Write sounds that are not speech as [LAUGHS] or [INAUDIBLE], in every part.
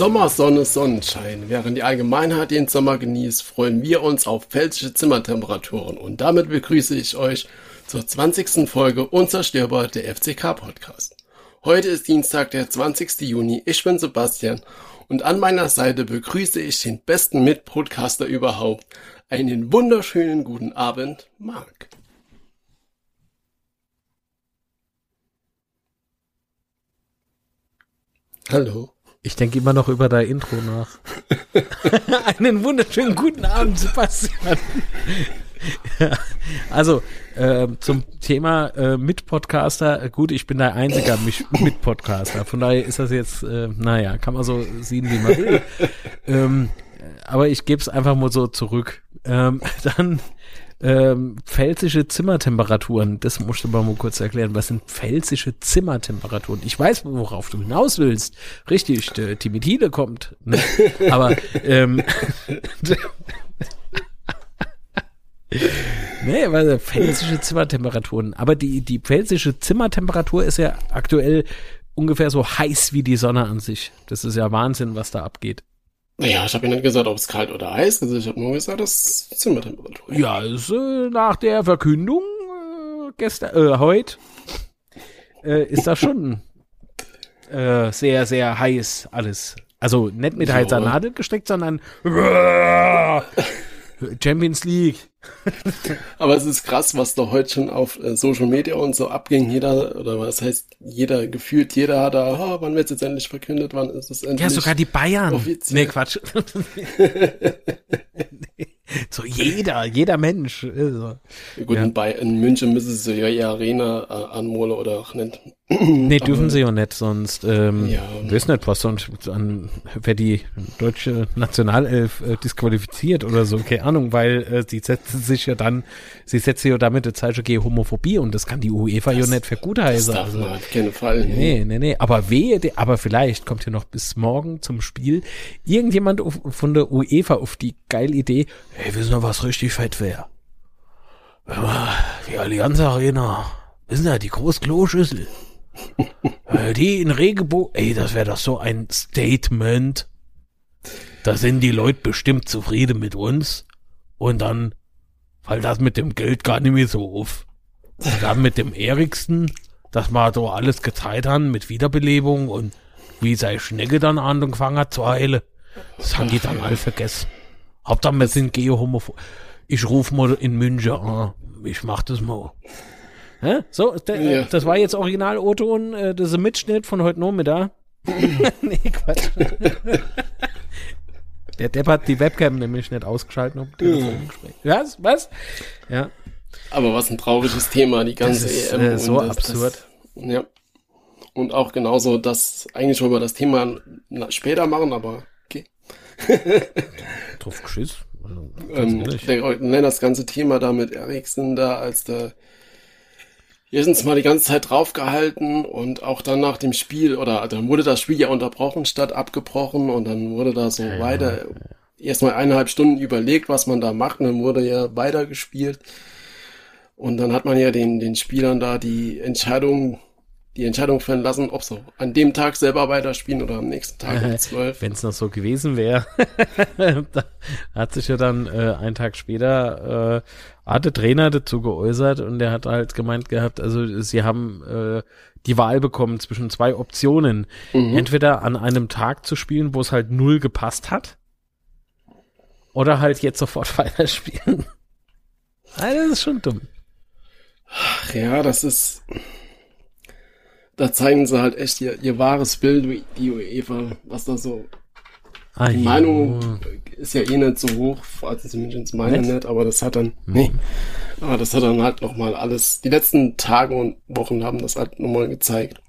Sommer, Sonne, Sonnenschein. Während die Allgemeinheit den Sommer genießt, freuen wir uns auf pfälzische Zimmertemperaturen. Und damit begrüße ich euch zur 20. Folge Unzerstörbar der FCK Podcast. Heute ist Dienstag, der 20. Juni. Ich bin Sebastian und an meiner Seite begrüße ich den besten Mitpodcaster überhaupt. Einen wunderschönen guten Abend, Marc. Hallo. Ich denke immer noch über dein Intro nach. [LAUGHS] Einen wunderschönen guten Abend, Sebastian. ja, also äh, zum Thema äh, Mitpodcaster. Gut, ich bin der einzige Mitpodcaster. Von daher ist das jetzt, äh, naja, kann man so sehen, wie man will. ähm, aber ich gebe es einfach mal so zurück. Ähm, [LAUGHS] dann ähm, pfälzische Zimmertemperaturen. Das musst du mal, mal kurz erklären. Was sind pfälzische Zimmertemperaturen? Ich weiß, worauf du hinaus willst. Richtig, der Timidine kommt. Ne? [LAUGHS] Aber ähm, nee, weil pfälzische Zimmertemperaturen. Aber die, die pfälzische Zimmertemperatur ist ja aktuell ungefähr so heiß wie die Sonne an sich. Das ist ja Wahnsinn, was da abgeht. Naja, ich habe ja nicht gesagt, ob es kalt oder heiß ist. Ich habe nur gesagt, das Zimmertemperatur. Ja, ist, äh, nach der Verkündung äh, gestern, äh, heute äh, ist das schon äh, sehr, sehr heiß alles. Also nicht mit so. heißer Nadel gesteckt, sondern [LAUGHS] Champions League. [LAUGHS] Aber es ist krass, was da heute schon auf äh, Social Media und so abging. Jeder, oder was heißt, jeder, gefühlt jeder hat da, oh, wann wird es jetzt endlich verkündet, wann ist es endlich? Ja, sogar die Bayern. Offiziell. Nee, Quatsch. [LAUGHS] [LAUGHS] So jeder, jeder Mensch. Also. Gut, ja. in, bei, in München müssen sie ja die Arena äh, anmolen oder auch nicht. Nee, dürfen Aber, sie ja nicht, sonst ähm, ja. weiß nicht, was sonst an wer die deutsche Nationalelf äh, disqualifiziert oder so, keine Ahnung, weil äh, sie setzen sich ja dann, sie setzen ja damit eine Zeichen gegen Homophobie und das kann die UEFA das, ja nicht für gut heißen. Das darf also, auf keinen Fall. Nee, nee, nee. Aber wehe, aber vielleicht kommt ja noch bis morgen zum Spiel irgendjemand von der UEFA auf die geile Idee, hey, wissen wir, was richtig fett wäre? Die Allianz Arena. Wissen Sie, die Groß-Klo-Schüssel. Äh, die in Regenbogen. Ey, das wäre doch so ein Statement. Da sind die Leute bestimmt zufrieden mit uns. Und dann weil das mit dem Geld gar nicht mehr so auf. Und dann mit dem Eriksten, dass wir so alles gezeigt haben mit Wiederbelebung und wie sei Schnecke dann an und gefangen hat zu heilen. Das haben die dann alle vergessen. Hauptsache, wir sind geohomophob. Ich ruf mal in München an. Ich mach das mal. Hä? So, der, ja. das war jetzt Original O-Ton, äh, das ist ein Mitschnitt von heute Nachmittag. [LAUGHS] nee, Quatsch. der Depp hat die Webcam nämlich nicht ausgeschaltet. Um was? Was? Ja. Aber was ein trauriges Thema, die ganze das ist, EM. Äh, so absurd. Das, ja. Und auch genauso, dass eigentlich wollen wir das Thema später machen, aber okay. Drauf geschiss. Also, ähm, der, nenn das ganze Thema da mit Eriksen da, als der wir sind mal die ganze Zeit draufgehalten und auch dann nach dem Spiel, oder dann wurde das Spiel ja unterbrochen statt abgebrochen und dann wurde da so ja, weiter, ja. erstmal eineinhalb Stunden überlegt, was man da macht und dann wurde ja weiter gespielt. Und dann hat man ja den, den Spielern da die Entscheidung die Entscheidung fällen lassen, ob sie an dem Tag selber weiterspielen oder am nächsten Tag um zwölf. Wenn es noch so gewesen wäre, [LAUGHS] hat sich ja dann äh, einen Tag später äh, hat der Trainer dazu geäußert und der hat halt gemeint gehabt, also sie haben äh, die Wahl bekommen zwischen zwei Optionen. Mhm. Entweder an einem Tag zu spielen, wo es halt null gepasst hat, oder halt jetzt sofort [LAUGHS] weiterspielen. das ist schon dumm. Ach ja, das ist da zeigen sie halt echt ihr, ihr wahres Bild, die UEFA, was da so. Ah, die ja. Meinung ist ja eh nicht so hoch, also zumindest meine nicht, nicht aber das hat dann, mhm. nee, aber das hat dann halt nochmal alles, die letzten Tage und Wochen haben das halt nochmal gezeigt.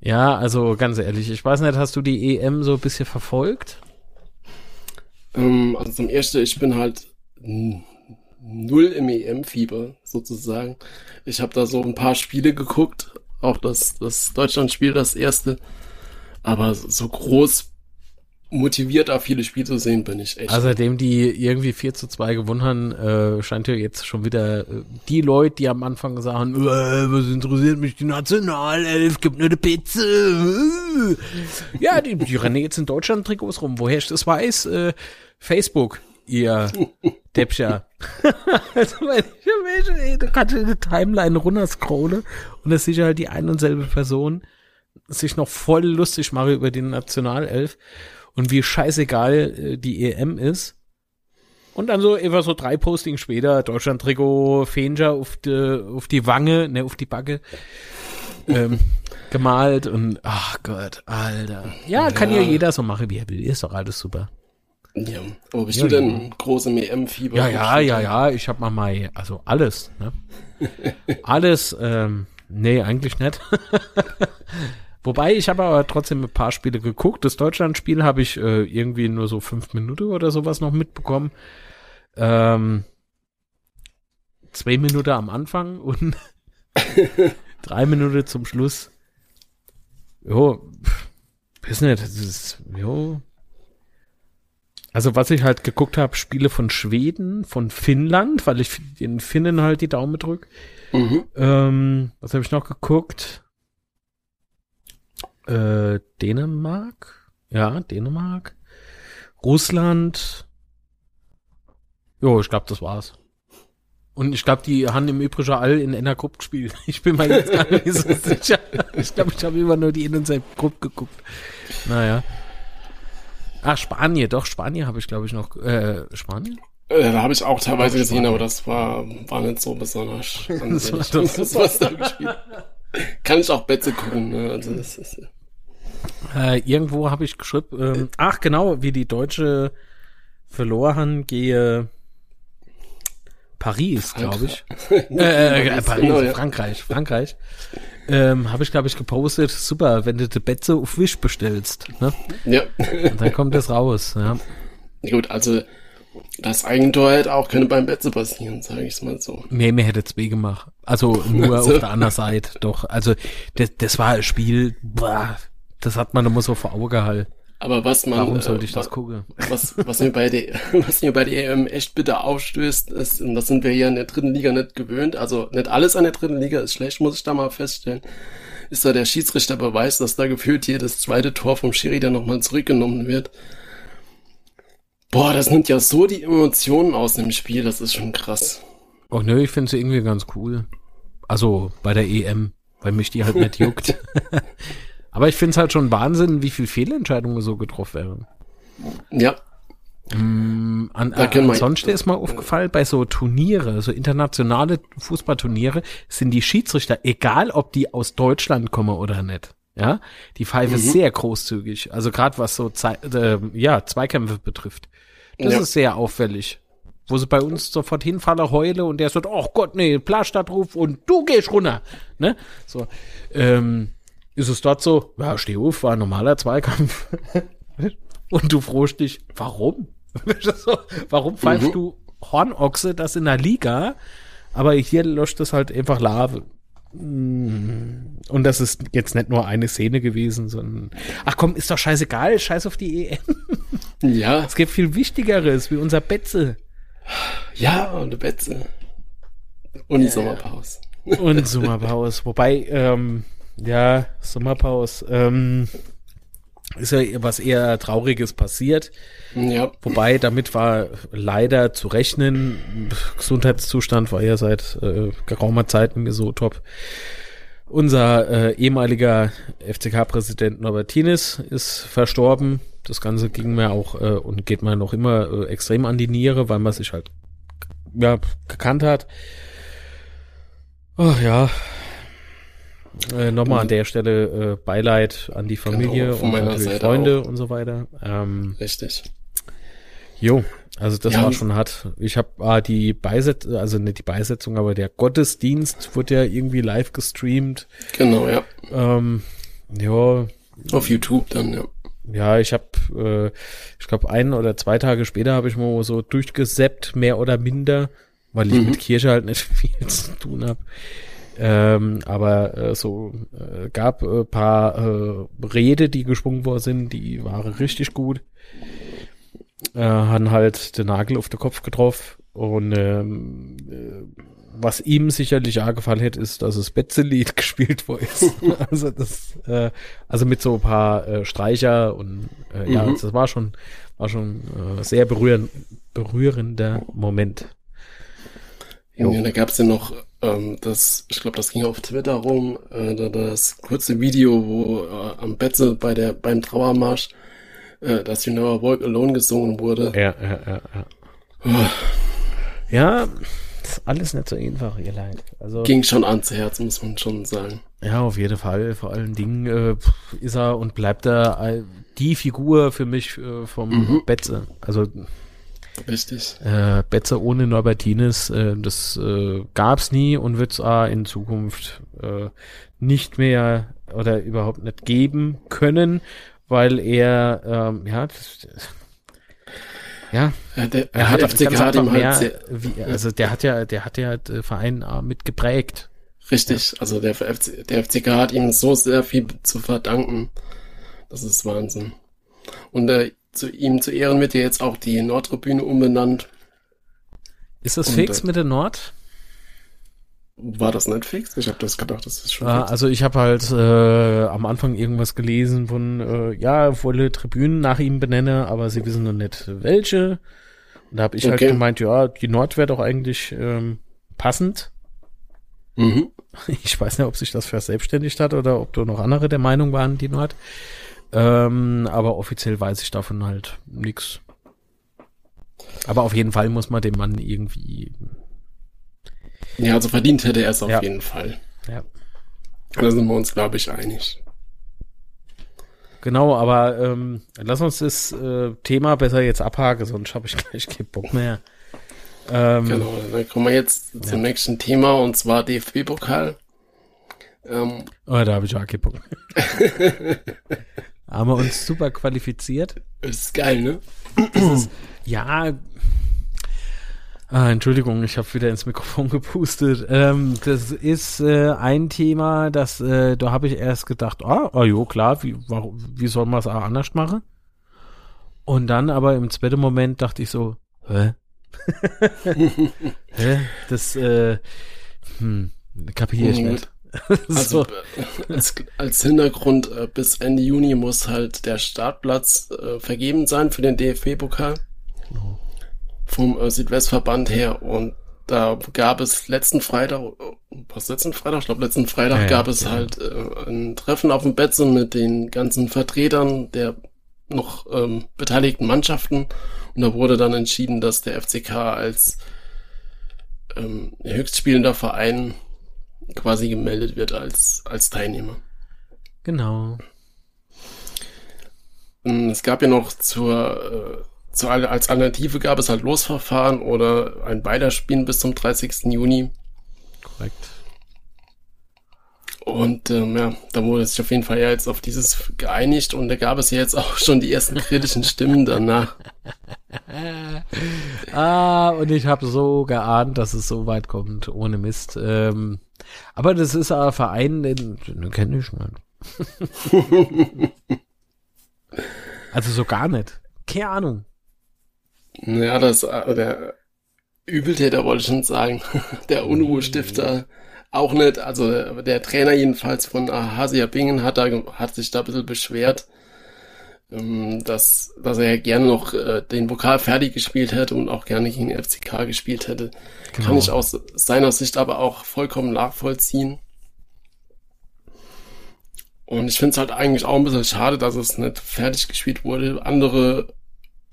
Ja, also ganz ehrlich, ich weiß nicht, hast du die EM so ein bisschen verfolgt? Ähm, also zum ersten, ich bin halt null im EM-Fieber sozusagen. Ich habe da so ein paar Spiele geguckt, auch das, das Deutschlandspiel, das erste. Aber so groß motiviert, auf viele Spiele zu sehen, bin ich echt. Außerdem die irgendwie 4 zu 2 gewonnen haben, äh, scheint ja jetzt schon wieder äh, die Leute, die am Anfang haben, äh, was interessiert mich die Nationalelf, gibt nur eine Pizza. Äh. Ja, die, die rennen jetzt in Deutschland Trikots rum. Woher ich das weiß? Äh, Facebook, ihr Deppscher. [LAUGHS] also, wenn ich, ey, da kannst du eine Timeline runterscrollen und das ist halt die ein und selbe Person sich noch voll lustig mache über die Nationalelf und wie scheißegal äh, die EM ist. Und dann so etwa so drei Postings später, Deutschland-Trikot, Fenger auf die, auf die Wange, ne, auf die Backe, ähm, [LAUGHS] gemalt und, ach Gott, Alter. Ja, kann ja. ja jeder so machen, wie er will. Ist doch alles super. Ja, aber bist ja, du denn ja. großem EM-Fieber? Ja, ja, ja, ja, ich hab mal mal, also alles, ne? alles, ähm, nee, eigentlich nicht. [LAUGHS] Wobei, ich habe aber trotzdem ein paar Spiele geguckt. Das Deutschland-Spiel habe ich äh, irgendwie nur so fünf Minuten oder sowas noch mitbekommen. Ähm, zwei Minuten am Anfang und [LAUGHS] drei Minuten zum Schluss. Jo, weiß nicht, das ist, jo. Also was ich halt geguckt habe, Spiele von Schweden, von Finnland, weil ich den Finnen halt die Daumen drück. Mhm. Ähm, was habe ich noch geguckt? Äh, Dänemark? Ja, Dänemark. Russland. Jo, ich glaube, das war's. Und ich glaube, die haben im Übrigen all in einer Gruppe gespielt. [LAUGHS] Ich bin mir jetzt gar nicht so sicher. Ich glaube, ich habe immer nur die in unserer Gruppe geguckt. Naja. Ach, Spanien, doch, Spanien habe ich, glaube ich, noch. Äh, Spanien? Äh, da habe ich auch teilweise gesehen, aber das war, war nicht so besonders. [LAUGHS] das war das, das, was da gespielt. Kann ich auch Betze gucken. Ne? Also das ist, äh, irgendwo habe ich geschrieben, ähm, ach genau, wie die Deutsche verloren gehe Paris, glaube ich. [LAUGHS] äh, äh, Paris, genau, ja. Frankreich, Frankreich. Ähm, habe ich, glaube ich, gepostet, super, wenn du die Betze auf Wisch bestellst. Ne? Ja. Und dann kommt das raus, ja. Gut, also das Eigentor hätte auch können beim Betze passieren, sage ich mal so. Nee, mir hätte es weh gemacht. Also nur [LAUGHS] also. auf der anderen Seite, doch. Also das, das war ein Spiel, boah, das hat man immer so vor Augen gehalten. Aber was man. Warum sollte ich äh, das gucken? Was, was mir bei der, [LAUGHS] was mir bei der EM echt bitte aufstößt, ist, und das sind wir hier in der dritten Liga nicht gewöhnt, also nicht alles an der dritten Liga ist schlecht, muss ich da mal feststellen, ist da der Schiedsrichterbeweis, dass da gefühlt hier das zweite Tor vom Schiri dann nochmal zurückgenommen wird. Boah, das nimmt ja so die Emotionen aus dem Spiel, das ist schon krass. Oh nö, ich finde es irgendwie ganz cool. Also bei der EM, weil mich die halt nicht juckt. [LAUGHS] [LAUGHS] Aber ich finde es halt schon Wahnsinn, wie viel Fehlentscheidungen so getroffen werden. Ja. Mm, an, äh, ansonsten ist mal aufgefallen, bei so Turniere, so internationale Fußballturniere, sind die Schiedsrichter, egal ob die aus Deutschland kommen oder nicht, ja, die Pfeife mhm. sehr großzügig. Also gerade was so Ze äh, ja, Zweikämpfe betrifft. Das ja. ist sehr auffällig. Wo sie bei uns sofort hinfallen, heule und der sagt, oh Gott, nee, Plastatruf und du gehst runter. Ne? So. Ähm, ist es dort so, ja, steh auf, war ein normaler Zweikampf. [LAUGHS] und du frohst dich, warum? [LAUGHS] warum pfeifst mhm. du Hornochse das in der Liga, aber hier löscht es halt einfach Lave. Mm. Und das ist jetzt nicht nur eine Szene gewesen, sondern ach komm, ist doch scheißegal, scheiß auf die EM. [LAUGHS] Ja. Es gibt viel Wichtigeres, wie unser Betze. Ja, und Betze. Und die Sommerpause. Und Sommerpause. Wobei, ähm, ja, Sommerpause. Ähm, ist ja was eher Trauriges passiert. Ja. Wobei, damit war leider zu rechnen. Gesundheitszustand war ja seit äh, geraumer Zeit nicht mehr so top. Unser äh, ehemaliger FCK-Präsident Norbert Tienes ist verstorben. Das Ganze ging mir auch äh, und geht mir noch immer äh, extrem an die Niere, weil man sich halt ja, gekannt hat. Oh ja, äh, Nochmal an der Stelle äh, Beileid an die Familie genau, und natürlich Freunde auch. und so weiter. Ähm, Richtig. Jo, also das ja. war schon hart. Ich habe ah, die Beisetzung, also nicht die Beisetzung, aber der Gottesdienst wurde ja irgendwie live gestreamt. Genau, ja. Ähm, ja. Auf YouTube dann, ja. Ja, ich habe, äh, ich glaube, ein oder zwei Tage später habe ich mal so durchgeseppt, mehr oder minder, weil ich mhm. mit Kirche halt nicht [LAUGHS] viel zu tun habe. Ähm, aber äh, so äh, gab äh, paar äh, Rede, die geschwungen worden sind, die waren richtig gut. Äh, haben halt den Nagel auf den Kopf getroffen und ähm, äh, was ihm sicherlich auch gefallen hätte, ist, dass es Betzelied [LAUGHS] gespielt worden ist. [LAUGHS] also das, äh, also mit so ein paar äh, Streicher und äh, ja, Mhm. das war schon, war schon äh, sehr berührend, berührender Moment. Jo. Ja, da gab's ja noch ähm, das, ich glaube, das ging auf Twitter rum, äh, da- das kurze Video, wo äh, am Betze bei der beim Trauermarsch äh, das You Never Walk Alone gesungen wurde. Ja, ja, ja, ja. Ja, ist alles nicht so einfach, ihr Leid. Also Ging schon ans Herz, muss man schon sagen. ja, auf jeden Fall. Vor allen Dingen äh, ist er und bleibt er äh, die Figur für mich äh, vom Mhm. Betze. Also Richtig. Äh, Betze ohne Norbertines, äh, das äh, gab's nie und wird's auch in Zukunft äh, nicht mehr oder überhaupt nicht geben können, weil er, ähm, ja, das, ja, Ja, der, er hat der FCK ganz mehr, sehr, wie, also der hat ja, der hat ja den Verein äh, mit geprägt. richtig, also der, FC, der FCK hat ihm so sehr viel zu verdanken. Das ist Wahnsinn. Und äh, zu ihm zu Ehren wird ja jetzt auch die Nordtribüne umbenannt. Ist das Und, fix äh, mit der Nord? War das nicht fix? Ich habe das gedacht, das ist schon Ja, fix. also ich habe halt äh, am Anfang irgendwas gelesen von, äh, ja, wolle Tribünen nach ihm benenne, aber sie wissen noch nicht welche. Und da habe ich halt Okay. gemeint, ja, die Nord wäre doch eigentlich ähm, passend. Mhm. [LAUGHS] Ich weiß nicht, ob sich das verselbstständigt hat oder ob da noch andere der Meinung waren, die Nord. Ähm, aber offiziell weiß ich davon halt nix. Aber auf jeden Fall muss man dem Mann irgendwie, Ja, also verdient hätte er es auf Ja. jeden Fall. ja, Da sind wir uns, glaube ich, einig. Genau, aber ähm, lass uns das äh, Thema besser jetzt abhaken, sonst habe ich [LAUGHS] gleich keinen Bock mehr. Ähm, Genau, dann kommen wir jetzt zum nächsten Thema und zwar DFB-Pokal. Ähm, Oh, da habe ich auch keinen Bock. [LAUGHS] Haben wir uns super qualifiziert. ist geil, ne? Ja. Ah, Entschuldigung, ich habe wieder ins Mikrofon gepustet. Ähm, das ist äh, ein Thema, das äh, da habe ich erst gedacht, ah, ah jo, klar, wie, warum, wie soll man es auch anders machen? Und dann aber im zweiten Moment dachte ich so, hä? [LAUGHS] hä? Das, äh, hm, kapiere ich Mhm. nicht. [LAUGHS] Also so. äh, als, als Hintergrund, äh, bis Ende Juni muss halt der Startplatz äh, vergeben sein für den DFB-Pokal Genau. vom äh, Südwestverband her. Und da gab es letzten Freitag, äh, was letzten Freitag? Ich glaube, letzten Freitag ja, gab es ja. halt äh, ein Treffen auf dem Betze mit den ganzen Vertretern der noch ähm, beteiligten Mannschaften. Und da wurde dann entschieden, dass der FCK als ähm, höchstspielender Verein quasi gemeldet wird als, als Teilnehmer. Genau. Ähm, Es gab ja noch zur, äh, zur Al- als Alternative gab es halt Losverfahren oder ein Beiderspielen bis zum 30. Juni. Korrekt. Und ähm, ja, da wurde sich auf jeden Fall ja jetzt auf dieses geeinigt und da gab es ja jetzt [LAUGHS] auch schon die ersten kritischen Stimmen danach. [LAUGHS] Ah, und ich habe so geahnt, dass es so weit kommt, ohne Mist. Ähm, aber das ist ein Verein, den, den kenne ich nicht. [LAUGHS] also so gar nicht. Keine Ahnung. Ja, das der Übeltäter wollte ich schon sagen. [LAUGHS] Der Unruhestifter auch nicht. Also der, Trainer jedenfalls von Hasia Bingen hat da hat sich da ein bisschen beschwert, dass, dass er ja gerne noch äh, den Vokal fertig gespielt hätte und auch gerne gegen den FCK gespielt hätte. Kann Genau. ich aus seiner Sicht aber auch vollkommen nachvollziehen. Und ich finde es halt eigentlich auch ein bisschen schade, dass es nicht fertig gespielt wurde. Andere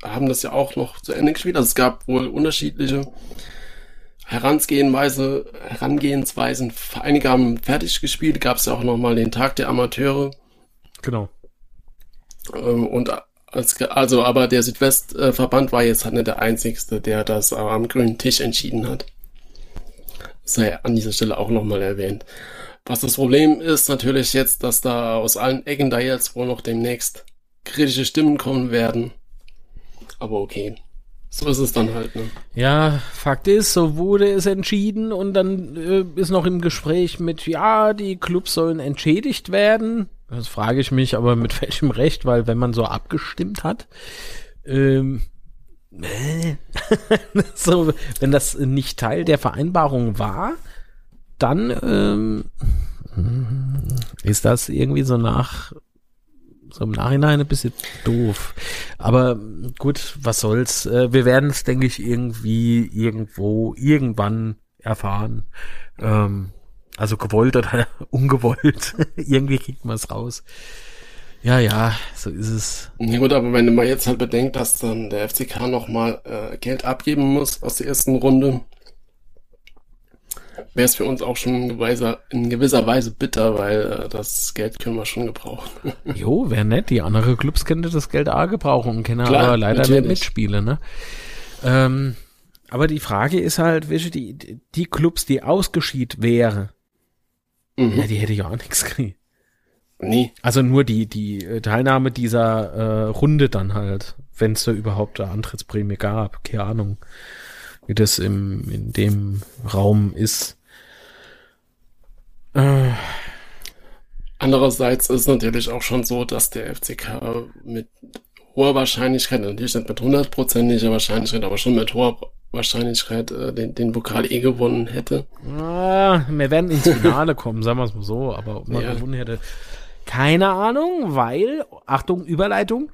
haben das ja auch noch zu Ende gespielt. Also es gab wohl unterschiedliche Herangehensweise, Herangehensweisen. Einige haben fertig gespielt, gab es ja auch nochmal den Tag der Amateure. Genau. Ähm, Und als, also, aber der Südwestverband war jetzt halt nicht der einzigste, der das am grünen Tisch entschieden hat. Sei an dieser Stelle auch nochmal erwähnt. Was das Problem ist natürlich jetzt, dass da aus allen Ecken da jetzt wohl noch demnächst kritische Stimmen kommen werden. Aber okay. So ist es dann halt, ne? Ja, Fakt ist, so wurde es entschieden und dann äh, ist noch im Gespräch mit, ja, die Clubs sollen entschädigt werden. Das frage ich mich aber mit [LAUGHS] welchem Recht, weil wenn man so abgestimmt hat, ähm, äh, [LAUGHS] so, wenn das nicht Teil der Vereinbarung war, dann ähm, ist das irgendwie so nach so im Nachhinein ein bisschen doof. Aber gut, was soll's. Äh, wir werden es, denke ich, irgendwie, irgendwo, irgendwann erfahren. Ähm, also gewollt oder [LAUGHS] ungewollt. [LAUGHS] irgendwie kriegt man es raus. Ja, ja, so ist es. Ja gut, aber wenn man jetzt halt bedenkt, dass dann der FCK nochmal äh, Geld abgeben muss aus der ersten Runde, wäre es für uns auch schon in gewisser, in gewisser Weise bitter, weil äh, das Geld können wir schon gebrauchen. [LAUGHS] jo, wäre nett. Die anderen Clubs könnten das Geld auch gebrauchen und können aber leider nicht mitspielen. Ne? Ähm, aber die Frage ist halt, welche die, die Clubs, die ausgeschieden wären, mhm. ja, die hätte ich auch nichts gekriegt. Nee. Also nur die, die äh, Teilnahme dieser äh, Runde dann halt, wenn es da überhaupt eine Antrittsprämie gab. Keine Ahnung, wie das im, in dem Raum ist. Äh. Andererseits ist es natürlich auch schon so, dass der FCK mit hoher Wahrscheinlichkeit, natürlich nicht mit hundertprozentiger Wahrscheinlichkeit, aber schon mit hoher Wahrscheinlichkeit äh, den, den Pokal eh gewonnen hätte. Ah, wir werden ins Finale kommen, sagen wir es mal so, aber ob man ja. gewonnen hätte, keine Ahnung, weil, Achtung, Überleitung,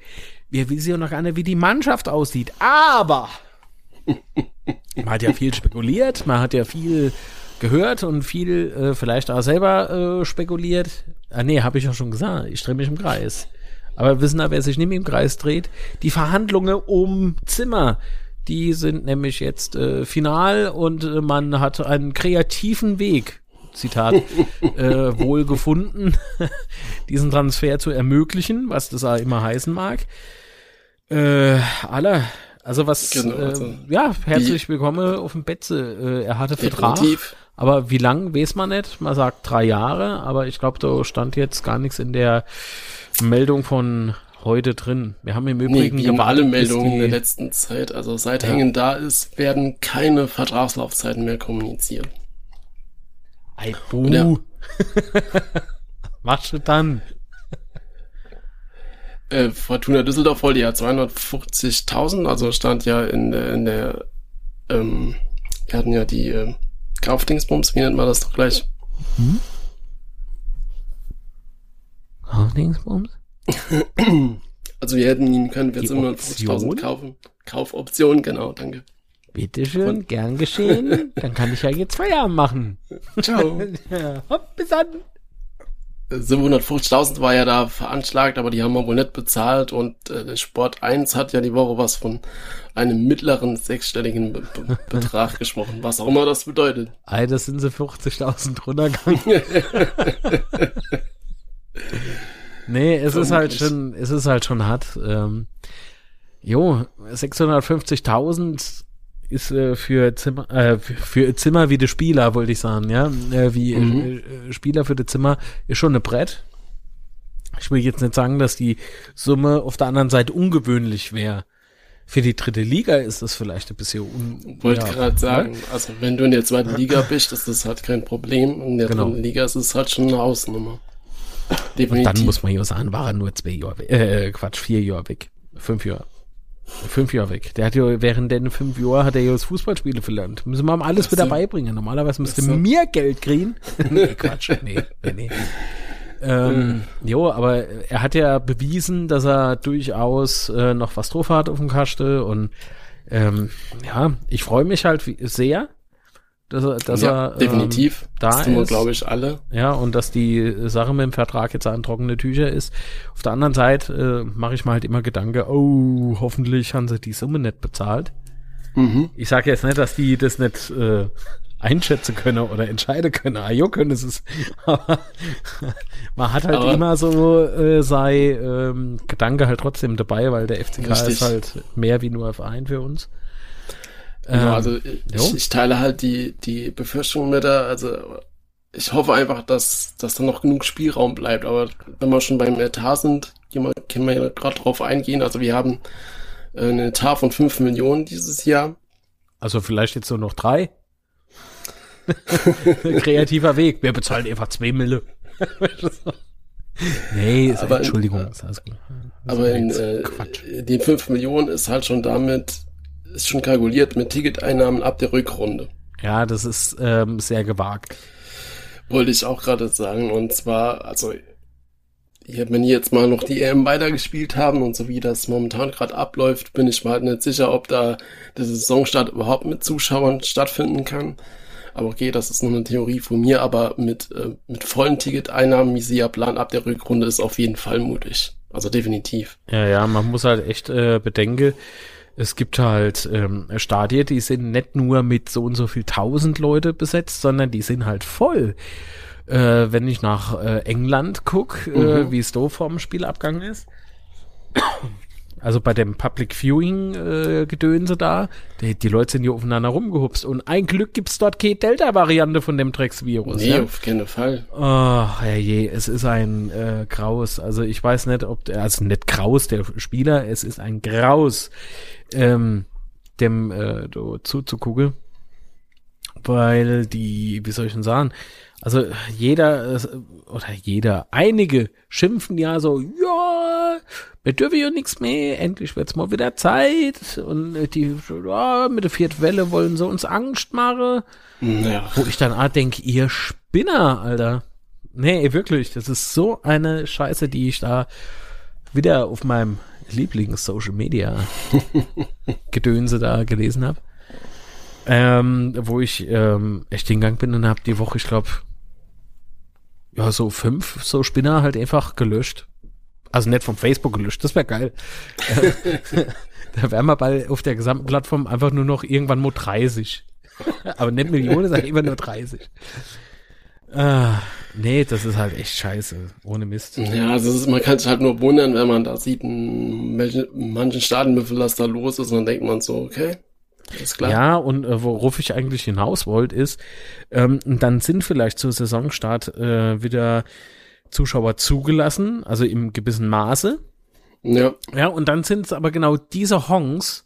wir wissen ja noch gar nicht, wie die Mannschaft aussieht, aber [LAUGHS] man hat ja viel spekuliert, man hat ja viel gehört und viel äh, vielleicht auch selber äh, spekuliert. Ah nee, habe ich ja schon gesagt, ich drehe mich im Kreis. Aber wissen da, wer sich nicht mehr im Kreis dreht? Die Verhandlungen um Zimmer, die sind nämlich jetzt äh, final und äh, man hat einen kreativen Weg, Zitat, [LAUGHS] äh, wohl gefunden, [LAUGHS] diesen Transfer zu ermöglichen, was das auch immer heißen mag. Äh, aller also was, genau, also äh, ja, herzlich willkommen auf dem Betze. Äh, er hatte Vertrag. Aber wie lang, weiß man nicht. Man sagt drei Jahre, aber ich glaube, da stand jetzt gar nichts in der Meldung von heute drin. Wir haben im Übrigen nee, gewartet, alle Meldungen in der letzten Zeit. Also seit ja. Hängen da ist, werden keine Vertragslaufzeiten mehr kommuniziert. Ei, buh. Ja. [LAUGHS] Du dann? Äh, Fortuna Düsseldorf wollte ja 250.000, also stand ja in der, in der ähm, wir hatten ja die äh, Kaufdingsbums, wie nennt man das doch gleich? Hm? Kaufdingsbums? [CLEARS THROAT] also wir hätten ihn können wir 750.000 kaufen. Kaufoption, genau, danke. Bitteschön, Und gern geschehen. [LAUGHS] Dann kann ich ja jetzt Feierabend machen. Ciao. [LAUGHS] ja, hopp, bis dann. 750.000 war ja da veranschlagt, aber die haben wir wohl nicht bezahlt und äh, Sport 1 hat ja die Woche was von einem mittleren sechsstelligen Be Be [LAUGHS] Betrag gesprochen, was auch immer das bedeutet. Das sind sie 50.000 runtergegangen. Nee, es ist halt schon, es ist halt schon hart. Ähm, jo, 650.000 ist äh, für Zimmer, äh, für Zimmer wie die Spieler, wollte ich sagen, ja, äh, wie mhm. äh, Spieler für die Zimmer ist schon eine Brett. Ich will jetzt nicht sagen, dass die Summe auf der anderen Seite ungewöhnlich wäre. Für die dritte Liga ist das vielleicht ein bisschen un Wollte ja, gerade ne? sagen, ne? also wenn du in der zweiten Liga bist, ist das halt kein Problem. In der genau. dritten Liga ist es halt schon eine Hausnummer. Definitiv. Und dann muss man ja sagen, war er nur zwei Jahre, äh, Quatsch, vier Jahre weg. Fünf Jahre. Fünf Jahre weg. Der hat ja während den fünf Jahren hat er ja das Fußballspiele verlernt. Müssen wir ihm alles wieder beibringen. Normalerweise müsste so. mir Geld kriegen. [LAUGHS] nee, Quatsch. Nee, nee, nee. Ähm, jo, aber er hat ja bewiesen, dass er durchaus äh, noch was drauf hat auf dem Kaste und ähm, ja, ich freue mich halt sehr, dass er, dass ja, er definitiv ähm, da das ist. glaube ich, alle. Ja, und dass die Sache mit dem Vertrag jetzt an trockene Tücher ist. Auf der anderen Seite äh, mache ich mir halt immer Gedanke, oh, hoffentlich haben sie die Summe nicht bezahlt. Mhm. Ich sage jetzt nicht, dass die das nicht äh, einschätzen können oder entscheiden können. Ah, jo, können es. [LAUGHS] Aber man hat halt Aber immer so äh, sei ähm, Gedanke halt trotzdem dabei, weil der FCK richtig. ist halt mehr wie nur ein Verein für uns. Also ähm, ich, ich, teile halt die, die Befürchtung mit der, also ich hoffe einfach, dass, dass da noch genug Spielraum bleibt. Aber wenn wir schon beim Etat sind, können wir ja gerade drauf eingehen. Also wir haben äh, eine Etat von 5 Millionen dieses Jahr. Also vielleicht jetzt nur noch drei. [LAUGHS] Kreativer Weg. Wir bezahlen einfach zwei Mille. [LAUGHS] nee, ist, aber Entschuldigung. In, ist alles gut. aber in, äh, die 5 Millionen ist halt schon damit, ist schon kalkuliert mit Ticketeinnahmen ab der Rückrunde. Ja, das ist ähm, sehr gewagt. Wollte ich auch gerade sagen. Und zwar, also wenn die jetzt mal noch die EM weitergespielt haben und so wie das momentan gerade abläuft, bin ich mir halt nicht sicher, ob da der Saisonstart überhaupt mit Zuschauern stattfinden kann. Aber okay, das ist nur eine Theorie von mir, aber mit, äh, mit vollen Ticketeinnahmen, wie sie ja planen, ab der Rückrunde ist auf jeden Fall mutig. Also definitiv. Ja, ja, man muss halt echt äh, bedenken, es gibt halt ähm, Stadien, die sind nicht nur mit so und so viel tausend Leute besetzt, sondern die sind halt voll. Äh, wenn ich nach äh, England guck, äh, mhm. äh, wie es da vorm Spielabgang ist. Also bei dem Public Viewing äh, Gedönse da, die, die Leute sind hier aufeinander rumgehupst und ein Glück gibt's dort keine Delta-Variante von dem Drecksvirus. Nee, ja? auf keinen Fall. Oh, herrje, es ist ein äh, Graus. Also ich weiß nicht, ob, der, also nicht Graus, der Spieler, es ist ein Graus, ähm, dem äh, zuzugucken. Weil die, wie soll ich denn sagen, also jeder, oder jeder, einige schimpfen ja so, ja, wir dürfen ja nichts mehr, endlich wird's mal wieder Zeit. Und die, ja, mit der vierten Welle wollen sie uns Angst machen. Ja. Wo ich dann ah, denke, ihr Spinner, Alter. Nee, wirklich, das ist so eine Scheiße, die ich da wieder auf meinem Lieblings-Social-Media Gedönse da gelesen habe. Ähm, wo ich ähm, echt hingegangen bin und habe die Woche, ich glaube, ja, so fünf so Spinner halt einfach gelöscht. Also nicht vom Facebook gelöscht, das wäre geil. [LAUGHS] da wären wir bei auf der gesamten Plattform einfach nur noch irgendwann nur 30. Aber nicht Millionen, sondern immer nur 30. Ah, nee, das ist halt echt scheiße, ohne Mist. Ja, also ist, man kann sich halt nur wundern, wenn man da sieht, in manchen Staaten, wie viel das da los ist, und dann denkt man so, okay, ist klar. Ja, und äh, worauf ich eigentlich hinaus wollte, ist, ähm, dann sind vielleicht zu Saisonstart äh, wieder Zuschauer zugelassen, also im gewissen Maße. Ja. Ja, und dann sind es aber genau diese Hongs,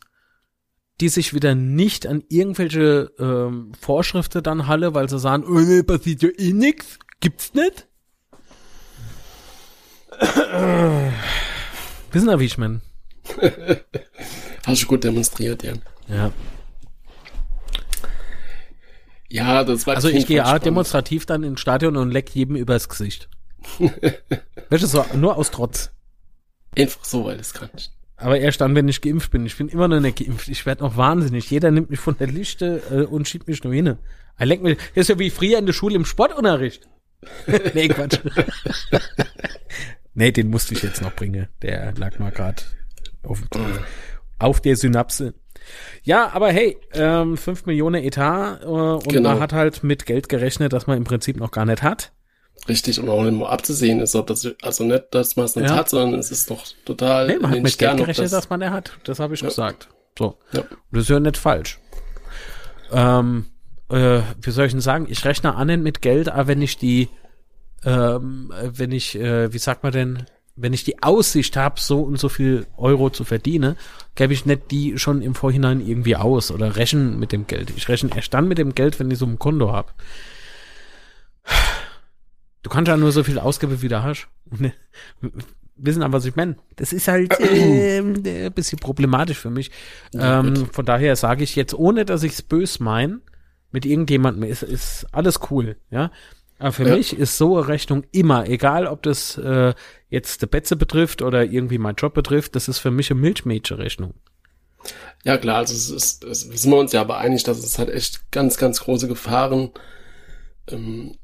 die sich wieder nicht an irgendwelche ähm, Vorschriften dann halle, weil sie sagen, oh nee, passiert ja eh nix, gibt's nicht. Wissen Sie, wie ich mein? [LAUGHS] Hast du gut demonstriert, ja. Ja. Ja, das war Also ich gehe ja demonstrativ dann ins Stadion und leck jedem übers Gesicht. [LAUGHS] du, so, nur aus Trotz. Einfach so, weil es kann. Aber erst dann, wenn ich geimpft bin. Ich bin immer noch nicht geimpft. Ich werde noch wahnsinnig. Jeder nimmt mich von der Liste äh, und schiebt mich nur hin. Er lenkt mich. Das ist ja wie früher in der Schule im Sportunterricht. [LAUGHS] nee, Quatsch. nee, den musste ich jetzt noch bringen. Der lag mal gerade auf, auf der Synapse. Ja, aber hey, ähm, 5 Millionen Etat äh, und genau. man hat halt mit Geld gerechnet, das man im Prinzip noch gar nicht hat. Richtig, und auch nicht mal abzusehen ist, ob das, also nicht, dass man es nicht ja. hat, sondern es ist doch total. Nee, man hat mit Geld gerechnet, das, dass man er hat. Das habe ich ja. gesagt. So. Ja. Das ist ja nicht falsch. Ähm, äh, wie soll ich denn sagen? Ich rechne an mit Geld, aber wenn ich die, ähm, wenn ich, äh, wie sagt man denn, wenn ich die Aussicht habe, so und so viel Euro zu verdienen, gebe ich nicht die schon im Vorhinein irgendwie aus oder rechnen mit dem Geld. Ich rechne erst dann mit dem Geld, wenn ich so ein Konto habe. Du kannst ja nur so viel ausgeben, wie du hast. Ne? Wissen aber, was ich meine. Das ist halt [CLEARS THROAT] äh, ein bisschen problematisch für mich. Ähm, von daher sage ich jetzt, ohne dass ich es bös mein, mit irgendjemandem ist, ist alles cool, ja. Aber für ja. mich ist so eine Rechnung immer, egal ob das äh, jetzt der Betze betrifft oder irgendwie mein Job betrifft, das ist für mich eine Milchmädchen-Rechnung. Ja klar, also es ist, es sind wir uns ja aber einig, dass es halt echt ganz, ganz große Gefahren ähm,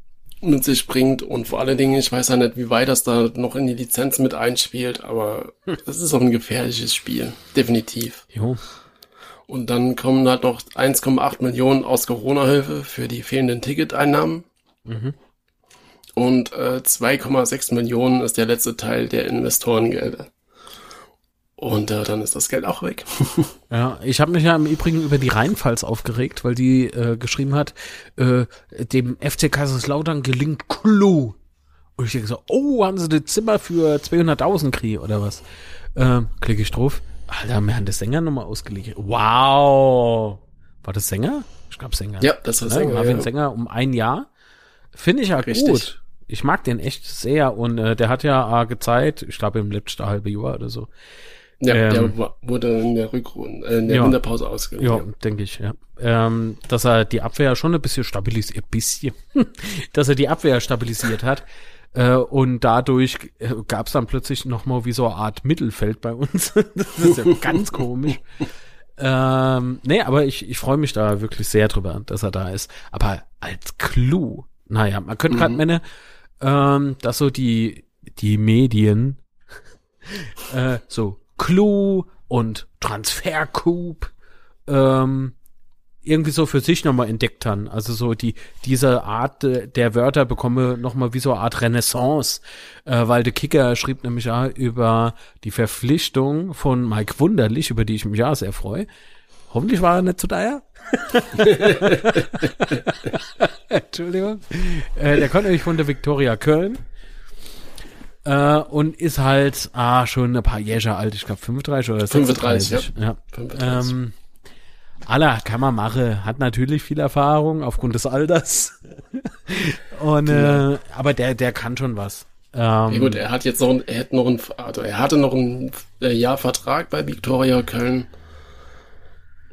mit sich bringt und vor allen Dingen, ich weiß ja nicht, wie weit das da noch in die Lizenz mit einspielt, aber hm. es ist auch ein gefährliches Spiel, definitiv. Jo. Und dann kommen halt noch 1,8 Millionen aus Corona-Hilfe für die fehlenden Ticketeinnahmen. Mhm und äh, 2,6 Millionen ist der letzte Teil der Investorengelder. Und äh, dann ist das Geld auch weg. [LAUGHS] ja, ich habe mich ja im Übrigen über die Rheinpfalz aufgeregt, weil die äh, geschrieben hat, äh, dem FC Kaiserslautern gelingt Clou. Und ich denke so, oh, haben sie das Zimmer für 200.000 krieg oder was? Äh, Klicke ich drauf. Alter, wir haben das Sänger nochmal ausgelegt. Wow. War das Sänger? Ich glaube Sänger. Ja, das war Sänger. Marvin ja. Sänger um ein Jahr. Finde ich ja Richtig. gut. Ich mag den echt sehr und äh, der hat ja äh, gezeigt, ich glaube im letzten halben Jahr oder so. Ja, ähm, der wurde in der Rückrunde, äh, in der ja, Winterpause ausgewählt. Ja, ja. denke ich, ja. Ähm, dass er die Abwehr schon ein bisschen stabilisiert, ein bisschen, [LAUGHS] dass er die Abwehr stabilisiert hat. Äh, und dadurch äh, gab es dann plötzlich nochmal wie so eine Art Mittelfeld bei uns. [LAUGHS] das ist ja [LAUGHS] ganz komisch. Ähm, nee, aber ich, ich freue mich da wirklich sehr drüber, dass er da ist. Aber als Clou, naja, man könnte gerade mhm. meine, ähm, dass so die, die Medien [LAUGHS] äh, so Clou und Transfercoup ähm, irgendwie so für sich nochmal entdeckt haben. Also so die, diese Art der Wörter bekomme nochmal wie so eine Art Renaissance, äh, weil der Kicker schrieb nämlich ja über die Verpflichtung von Mike Wunderlich, über die ich mich ja sehr freue. Hoffentlich war er nicht zu teuer. [LAUGHS] Entschuldigung. Äh, der kommt nämlich von der Viktoria Köln. Äh, und ist halt ah, schon ein paar Jäger alt, ich glaube 35 oder 36. 35, ja. ja. 35. Ähm, Aller kann man machen, hat natürlich viel Erfahrung aufgrund des Alters. [LAUGHS] Und genau. äh, aber der, der kann schon was. Ähm, ja gut, er hat jetzt noch, er hat noch ein, also er hatte noch ein äh, Jahr Vertrag bei Viktoria Köln.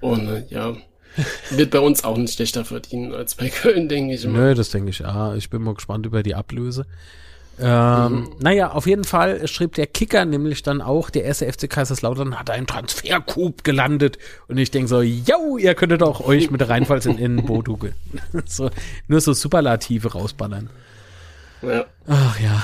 Und äh, ja, wird bei uns auch nicht schlechter verdienen als bei Köln, denke ich mal. Nö, das denke ich, ja. Ich bin mal gespannt über die Ablöse. Ähm, mhm. Naja, auf jeden Fall schrieb der Kicker nämlich dann auch, der erste FC Kaiserslautern hat einen Transfercoup gelandet. Und ich denke so, yo, ihr könntet auch euch mit reinfalls in, in Boduge. [LAUGHS] so, nur so Superlative rausballern. Ja. Ach ja.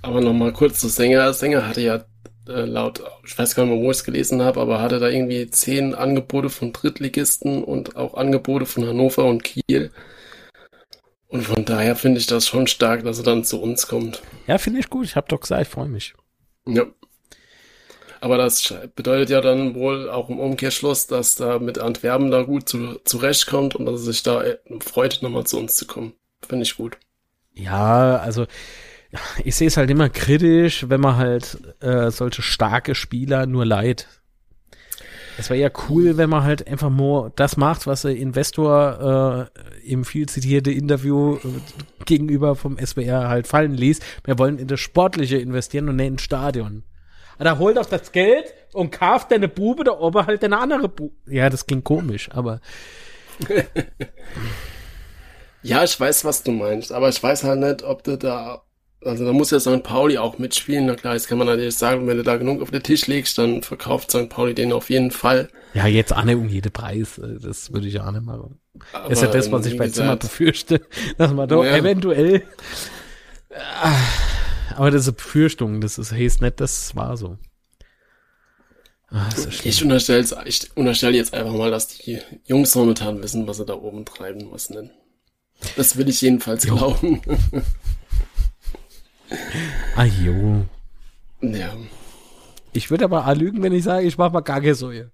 Aber nochmal kurz zu Sänger. Sänger hatte ja äh, laut, ich weiß gar nicht mehr, wo ich es gelesen habe, aber hatte da irgendwie zehn Angebote von Drittligisten und auch Angebote von Hannover und Kiel. Und von daher finde ich das schon stark, dass er dann zu uns kommt. Ja, finde ich gut. Ich habe doch gesagt, ich freue mich. Ja. Aber das bedeutet ja dann wohl auch im Umkehrschluss, dass da mit Antwerpen da gut zu, zurechtkommt und dass er sich da äh, freut, nochmal zu uns zu kommen. Finde ich gut. Ja, also ich sehe es halt immer kritisch, wenn man halt äh, solche starke Spieler nur leid. Es wäre ja cool, wenn man halt einfach nur das macht, was der Investor äh, im viel zitierte Interview äh, gegenüber vom SWR halt fallen ließ. Wir wollen in das Sportliche investieren und nicht ins Stadion. Da holt doch das Geld und kauft deine Bube, da oben halt eine andere Bube. Ja, das klingt komisch, aber. [LAUGHS] ja, ich weiß, was du meinst, aber ich weiß halt nicht, ob du da also da muss ja St. Pauli auch mitspielen. Na klar, jetzt kann man natürlich sagen, wenn du da genug auf den Tisch legst, dann verkauft St. Pauli den auf jeden Fall. Ja, jetzt Anne um jede Preis. Äh, das würde ich ja nicht machen. Aber ist ja das, was ich bei Zimmer befürchte, [LAUGHS] dass man doch ja. eventuell. Aber das ist eine Befürchtung. Das ist, heißt nicht, das war so. Ah, ich unterstelle ich unterstelle jetzt einfach mal, dass die Jungs momentan wissen, was sie da oben treiben, nennen. Das will ich jedenfalls jo. glauben. [LAUGHS] Ah jo. Ja. Ich würde aber lügen, wenn ich sage, ich mache mal gar keine Säue.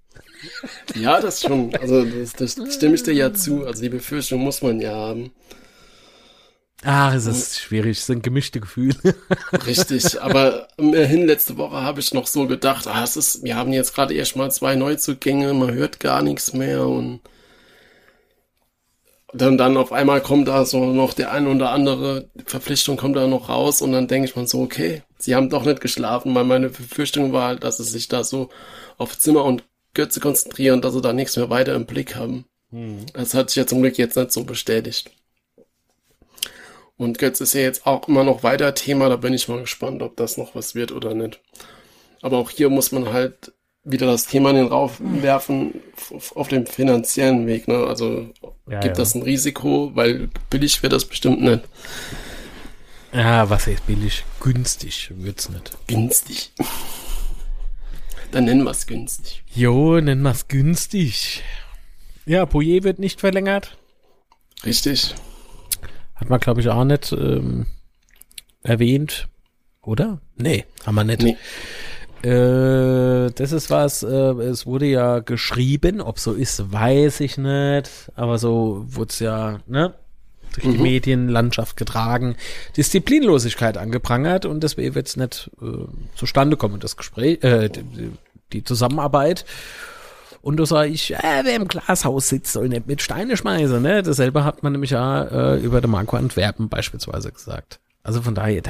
Ja, das schon. Also das, das stimme ich dir ja zu. Also die Befürchtung muss man ja haben. Ah, es ist schwierig, es sind gemischte Gefühle. [LAUGHS] Richtig, aber immerhin letzte Woche habe ich noch so gedacht, ah, es ist, wir haben jetzt gerade erst mal zwei Neuzugänge, man hört gar nichts mehr und dann, dann auf einmal kommt da so noch der ein oder andere Verpflichtung kommt da noch raus und dann denke ich mir so, okay, sie haben doch nicht geschlafen, weil meine Befürchtung war halt, dass sie sich da so auf Zimmer und Götze konzentrieren, dass sie da nichts mehr weiter im Blick haben. Hm. Das hat sich ja zum Glück jetzt nicht so bestätigt. Und Götz ist ja jetzt auch immer noch weiter Thema, da bin ich mal gespannt, ob das noch was wird oder nicht. Aber auch hier muss man halt wieder das Thema in den Raum werfen auf dem finanziellen Weg. Ne? Also ja, gibt ja. das ein Risiko, weil billig wird das bestimmt nicht. Ja, was heißt billig? Günstig wird's nicht. Günstig. Dann nennen wir es günstig. Jo, nennen wir es günstig. Ja, Pouillet wird nicht verlängert. Richtig. Hat man, glaube ich, auch nicht ähm, erwähnt. Oder? Nee, haben wir nicht. Nee. Äh, das ist was, äh, es wurde ja geschrieben, ob so ist, weiß ich nicht, aber so wurde es ja, ne? Durch die mhm. Medienlandschaft getragen, Disziplinlosigkeit angeprangert und deswegen wird es nicht äh, zustande kommen, das Gespräch, äh, die Zusammenarbeit. Und da sage ich, äh, wer im Glashaus sitzt, soll nicht mit Steine schmeißen. Ne? Dasselbe hat man nämlich ja äh, über den Marco Antwerpen beispielsweise gesagt. Also von daher,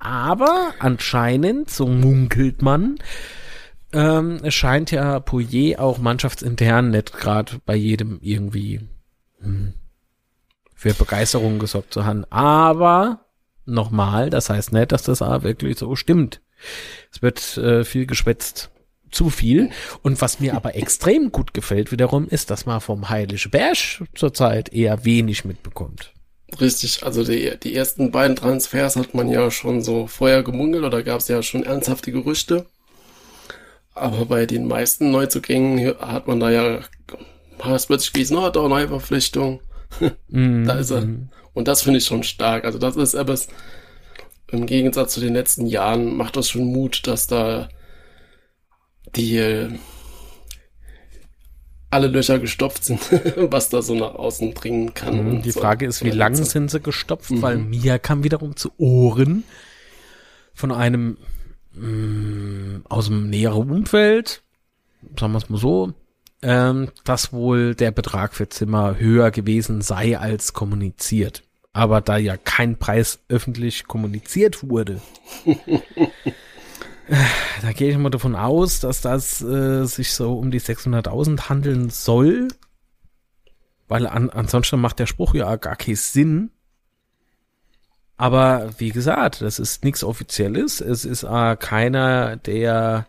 aber anscheinend, so munkelt man, ähm, scheint ja Pouillet auch mannschaftsintern nicht gerade bei jedem irgendwie hm, für Begeisterung gesorgt zu haben. Aber nochmal, das heißt nicht, dass das auch wirklich so stimmt. Es wird äh, viel geschwätzt zu viel. Und was mir aber extrem gut gefällt wiederum, ist, dass man vom Heilige Berg zurzeit eher wenig mitbekommt. Richtig, also die, die ersten beiden Transfers hat man ja schon so vorher gemungelt oder gab es ja schon ernsthafte Gerüchte. Aber bei den meisten Neuzugängen hat man da ja, es wird sich gewesen, oh, doch, neue Verpflichtung. Mm, [LAUGHS] da ist er. Mm. Und das finde ich schon stark. Also das ist aber im Gegensatz zu den letzten Jahren macht das schon Mut, dass da die alle Löcher gestopft sind, [LAUGHS] was da so nach außen dringen kann. Mhm, die Frage ist, wie lang sind sie gestopft? Mhm. Weil mir kam wiederum zu Ohren von einem mh, mm, aus dem näheren Umfeld, sagen wir es mal so, ähm, dass wohl der Betrag für Zimmer höher gewesen sei als kommuniziert. Aber da ja kein Preis öffentlich kommuniziert wurde, [LAUGHS] da gehe ich mal davon aus, dass das äh, sich so um die 600.000 handeln soll, weil an, ansonsten macht der Spruch ja gar keinen Sinn. Aber wie gesagt, das ist nichts Offizielles. Es ist äh, keiner, der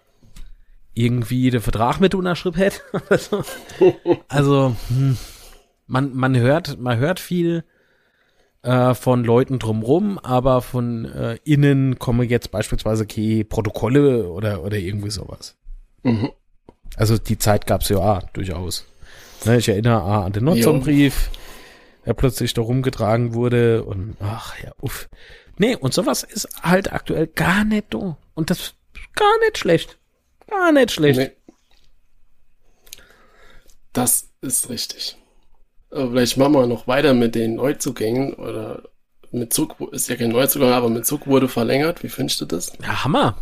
irgendwie den Vertrag mit unterschrieben hätte. [LAUGHS] also, hm, man, man hört, man hört viel äh, von Leuten drumrum, aber von äh, innen kommen jetzt beispielsweise keine Protokolle oder, oder irgendwie sowas. Mhm. Also die Zeit gab's ja auch, durchaus. Ne, ich erinnere ah, an den Nutzerbrief, der plötzlich da rumgetragen wurde und ach ja, uff. Nee, und sowas ist halt aktuell gar nicht da. Und das ist gar nicht schlecht. Gar nicht schlecht. Nee. Das ist richtig. Vielleicht machen wir noch weiter mit den Neuzugängen oder mit Zug ist ja kein Neuzugang, aber mit Zug wurde verlängert. Wie findest du das? Ja, Hammer.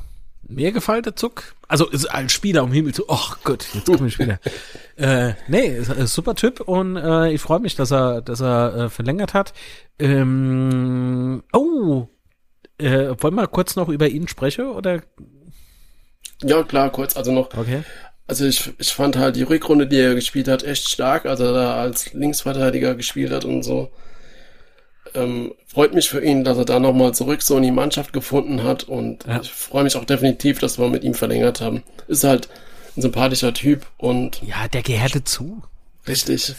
Mir gefällt der Zug. Also ist als Spieler um Himmel zu. Ach Gott, jetzt komme ich wieder. [LAUGHS] äh, nee, ist, ist super Typ und äh, ich freue mich, dass er, dass er äh, verlängert hat. Ähm, oh, äh, wollen wir kurz noch über ihn sprechen oder? Ja, klar, kurz. Also noch. Okay. Also ich, ich fand halt die Rückrunde, die er gespielt hat, echt stark, als er da als Linksverteidiger gespielt hat und so. Ähm, freut mich für ihn, dass er da nochmal zurück so in die Mannschaft gefunden hat und ja. ich freue mich auch definitiv, dass wir mit ihm verlängert haben. Ist halt ein sympathischer Typ und. Ja, der gehörte zu. Richtig.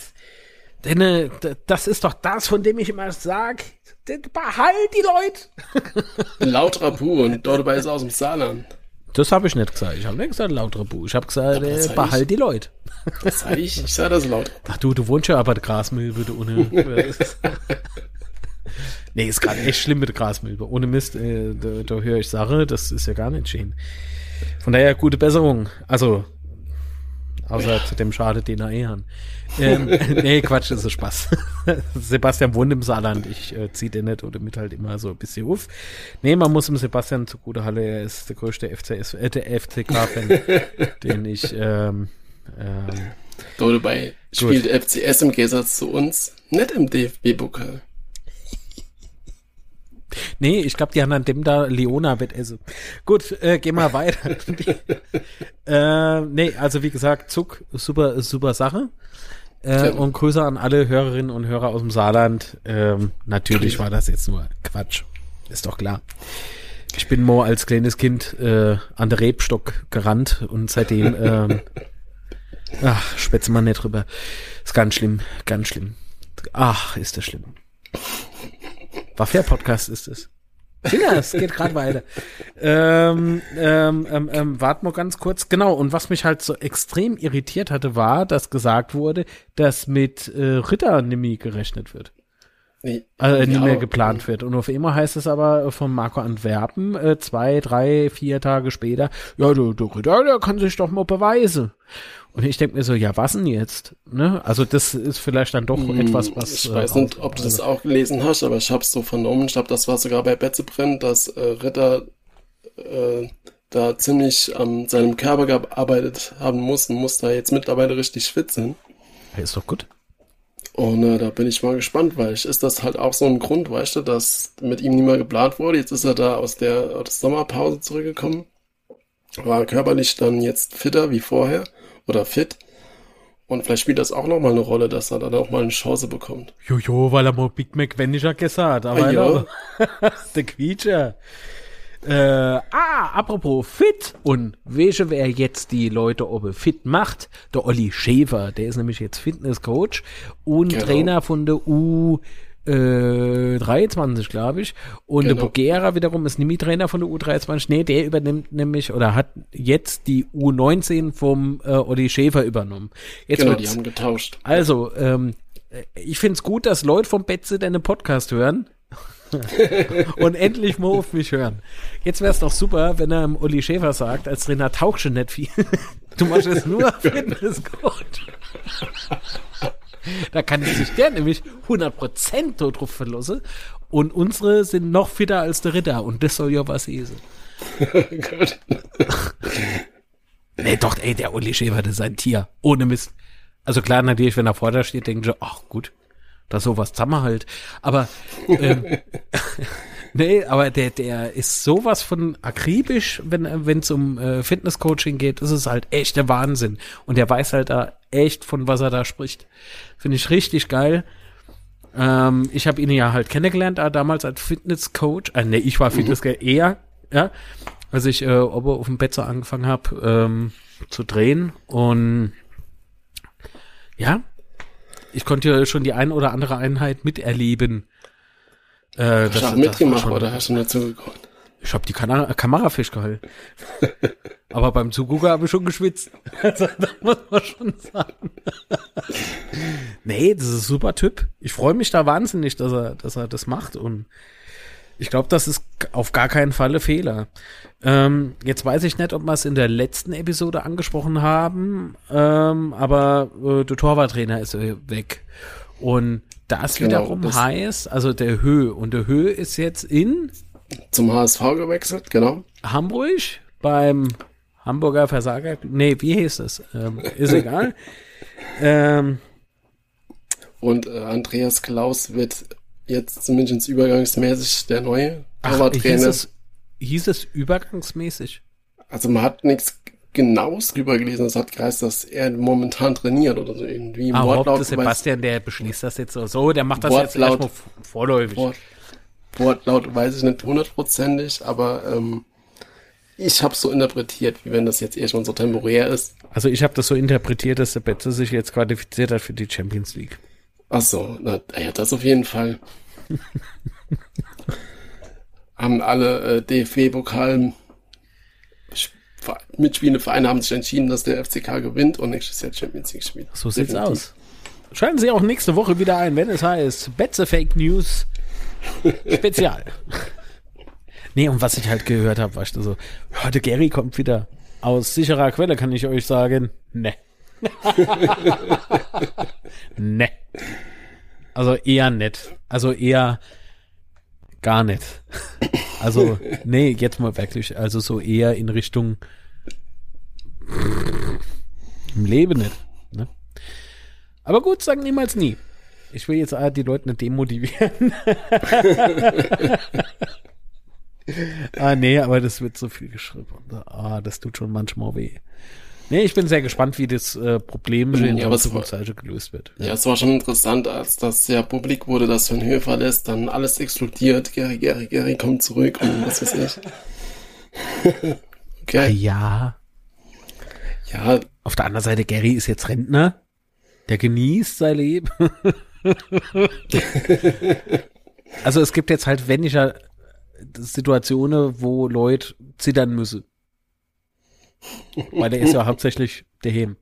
Denn äh, das ist doch das, von dem ich immer sag, behalt die Leute. Laut Rapu und dort dabei ist er aus dem Saarland. Das habe ich nicht gesagt. Ich habe nicht gesagt lauter Bu. Ich habe gesagt, äh, behalt die Leute. Das sage ich. Ich sage das laut. Ach du, du wohnst ja aber der Grasmilbe, du ohne. [LAUGHS] nee, ist gerade echt schlimm mit der Grasmilbe. Ohne Mist, äh, da, da höre ich Sache, das ist ja gar nicht schön. Von daher gute Besserung. Also, außer zu dem Schade, den er eh hat. Ähm, [LAUGHS] nee, Quatsch, das ist Spaß. [LAUGHS] Sebastian wohnt im Saarland. Ich äh, ziehe den nicht oder mit halt immer so ein bisschen auf. Nee, man muss ihm Sebastian zugute halten. Er ist der größte FCS, äh, der FCK-Fan, [LAUGHS] den ich, ähm, ähm, so, dabei spielt FCS im Gegensatz zu uns nicht im DFB-Pokal. Nee, ich glaube, die haben an dem da Leona Wettessen. Gut, äh, gehen wir weiter. [LAUGHS] äh, nee, also wie gesagt, Zug, super, super Sache. Äh, und Grüße an alle Hörerinnen und Hörer aus dem Saarland. Ähm, natürlich war das jetzt nur Quatsch. Ist doch klar. Ich bin mal als kleines Kind äh, an der Rebstock gerannt und seitdem ähm, [LAUGHS] ach, spätze mal nicht drüber. Ist ganz schlimm, ganz schlimm. Ach, ist das schlimm. Waffair-Podcast ist es. Ja, es geht gerade weiter. Ähm, ähm, ähm, ähm, warte mal ganz kurz. Genau, und was mich halt so extrem irritiert hatte, war, dass gesagt wurde, dass mit äh, Ritter Nimi gerechnet wird. Nee, äh, nie mehr geplant wird. Und auf einmal heißt es aber von Marco Antwerpen, äh, zwei, drei, vier Tage später, ja, der, der Ritter, der kann sich doch mal beweisen. Und ich denke mir so, ja, was denn jetzt? Ne? Also das ist vielleicht dann doch hm, etwas, was. Ich weiß äh, nicht, ob du das auch gelesen hast, aber ich habe es so vernommen. Ich glaube, das war sogar bei Betzebrenn, dass äh, Ritter äh, da ziemlich an seinem Körper gearbeitet haben muss und muss da jetzt mittlerweile richtig fit sein. Ja, ist doch gut. Und äh, da bin ich mal gespannt, weil ich, ist das halt auch so ein Grund, weißt du, dass mit ihm nie mehr geplant wurde. Jetzt ist er da aus der, aus der Sommerpause zurückgekommen. War körperlich dann jetzt fitter wie vorher oder fit. Und vielleicht spielt das auch nochmal eine Rolle, dass er dann auch mal eine Chance bekommt. Jojo, weil er mal Big Mac Manager gesagt hat. Aber Ah, ja. [LAUGHS] der Quietscher. Äh, ah, apropos fit und welche wer jetzt die Leute oben fit macht, der Olli Schäfer, der ist nämlich jetzt Fitnesscoach und Genau. Trainer von der U äh, 23, glaube ich. Und der Genau. Bogera wiederum ist nämlich Trainer von der U23. Nee, der übernimmt nämlich oder hat jetzt die U19 vom äh, Olli Schäfer übernommen. Jetzt Genau, die haben getauscht. also, ähm, ich find's gut, dass Leute vom Betze deine Podcast hören. [LAUGHS] und endlich mal auf mich hören. Jetzt wär's doch super, wenn er im Uli Schäfer sagt, als Trainer tauchst du nicht viel. [LAUGHS] Du machst es nur [LAUGHS] Fitnesscoach. Da kann ich sich der nämlich 100% dort drauf verlassen. Und unsere sind noch fitter als der Ritter. Und das soll ja was lesen. Gut. Nee, doch, ey, der Uli Schäfer, das ist ein Tier. Ohne Mist. Also klar, natürlich, wenn er vor da steht, denken sie, ach gut, da sowas zusammen halt. Aber, ähm, [LAUGHS] nee, aber der, der ist sowas von akribisch, wenn es um äh, Fitnesscoaching geht. Das ist halt echt der Wahnsinn. Und der weiß halt da echt, von was er da spricht. Finde ich richtig geil. Ähm, ich habe ihn ja halt kennengelernt, äh, damals als Fitnesscoach. Äh, nee, ich war Fitnesscoach eher, ja. Als ich äh, oben auf dem Bett so angefangen habe ähm, zu drehen. Und ja, ich konnte ja schon die ein oder andere Einheit miterleben. Äh, Hast du das- auch das mitgemacht schon- oder hast du nur zugeguckt? Ich habe die Kamera, Kamera festgehalten. [LAUGHS] Aber beim Zugucker habe ich schon geschwitzt. [LAUGHS] Also, das muss man schon sagen. [LAUGHS] nee, das ist ein super Typ. Ich freue mich da wahnsinnig, dass er, dass er das macht. Und ich glaube, das ist auf gar keinen Fall ein Fehler. Ähm, jetzt weiß ich nicht, ob wir es in der letzten Episode angesprochen haben, ähm, aber äh, der Torwarttrainer ist äh, weg. Und das Genau, wiederum das- heißt, also der Höhe, und der Höhe ist jetzt in Zum HSV gewechselt, genau. Hamburg beim Hamburger Versager. Nee, wie hieß es? Ähm, ist egal. [LAUGHS] ähm, Und äh, Andreas Klaus wird jetzt zumindest übergangsmäßig der neue ach, hieß Torwarttrainer. es, hieß es übergangsmäßig? Also man hat nichts Genaues drüber gelesen. Es hat geheißen, dass er momentan trainiert oder so irgendwie. Ah, Wortlaut Sebastian, der beschließt das jetzt so. So, der macht das jetzt Wortlaut. erstmal v- vorläufig. Wort, Wortlaut weiß ich nicht hundertprozentig, aber ähm, ich habe so interpretiert, wie wenn das jetzt erstmal so temporär ist. Also ich habe das so interpretiert, dass der Betze sich jetzt qualifiziert hat für die Champions League. Ach so, na, ja, das auf jeden Fall. [LAUGHS] haben alle äh, DFB-Pokal mitspielende Vereine haben sich entschieden, dass der FCK gewinnt und nächstes Jahr Champions League spielt. So sieht's Definitiv. aus. Schalten Sie auch nächste Woche wieder ein, wenn es heißt Betze Fake News [LAUGHS] Spezial. nee, und was ich halt gehört habe, war ich so, der Gary kommt wieder. Aus sicherer Quelle kann ich euch sagen, ne. [LAUGHS] ne. Also eher nett. Also eher gar nicht. Also, nee, jetzt mal wirklich. Also so eher in Richtung im Leben nicht. Ne? Aber gut, sagen niemals nie. Ich will jetzt die Leute nicht demotivieren. [LAUGHS] ah, nee, aber das wird so viel geschrieben. Ah, das tut schon manchmal weh. Nee, ich bin sehr gespannt, wie das äh, Problem in Ja, der Zukunftsseite gelöst wird. Ja, es war schon interessant, als das ja publik wurde, dass wenn Höhe verlässt, dann alles explodiert. Gary, Gary, Gary kommt zurück und was weiß ich. [LAUGHS] Okay. ja. Ja, Auf der anderen Seite, Gary ist jetzt Rentner. Der genießt sein Leben. [LAUGHS] also es gibt jetzt halt weniger Situationen, wo Leute zittern müssen. Weil der ist ja hauptsächlich daheim.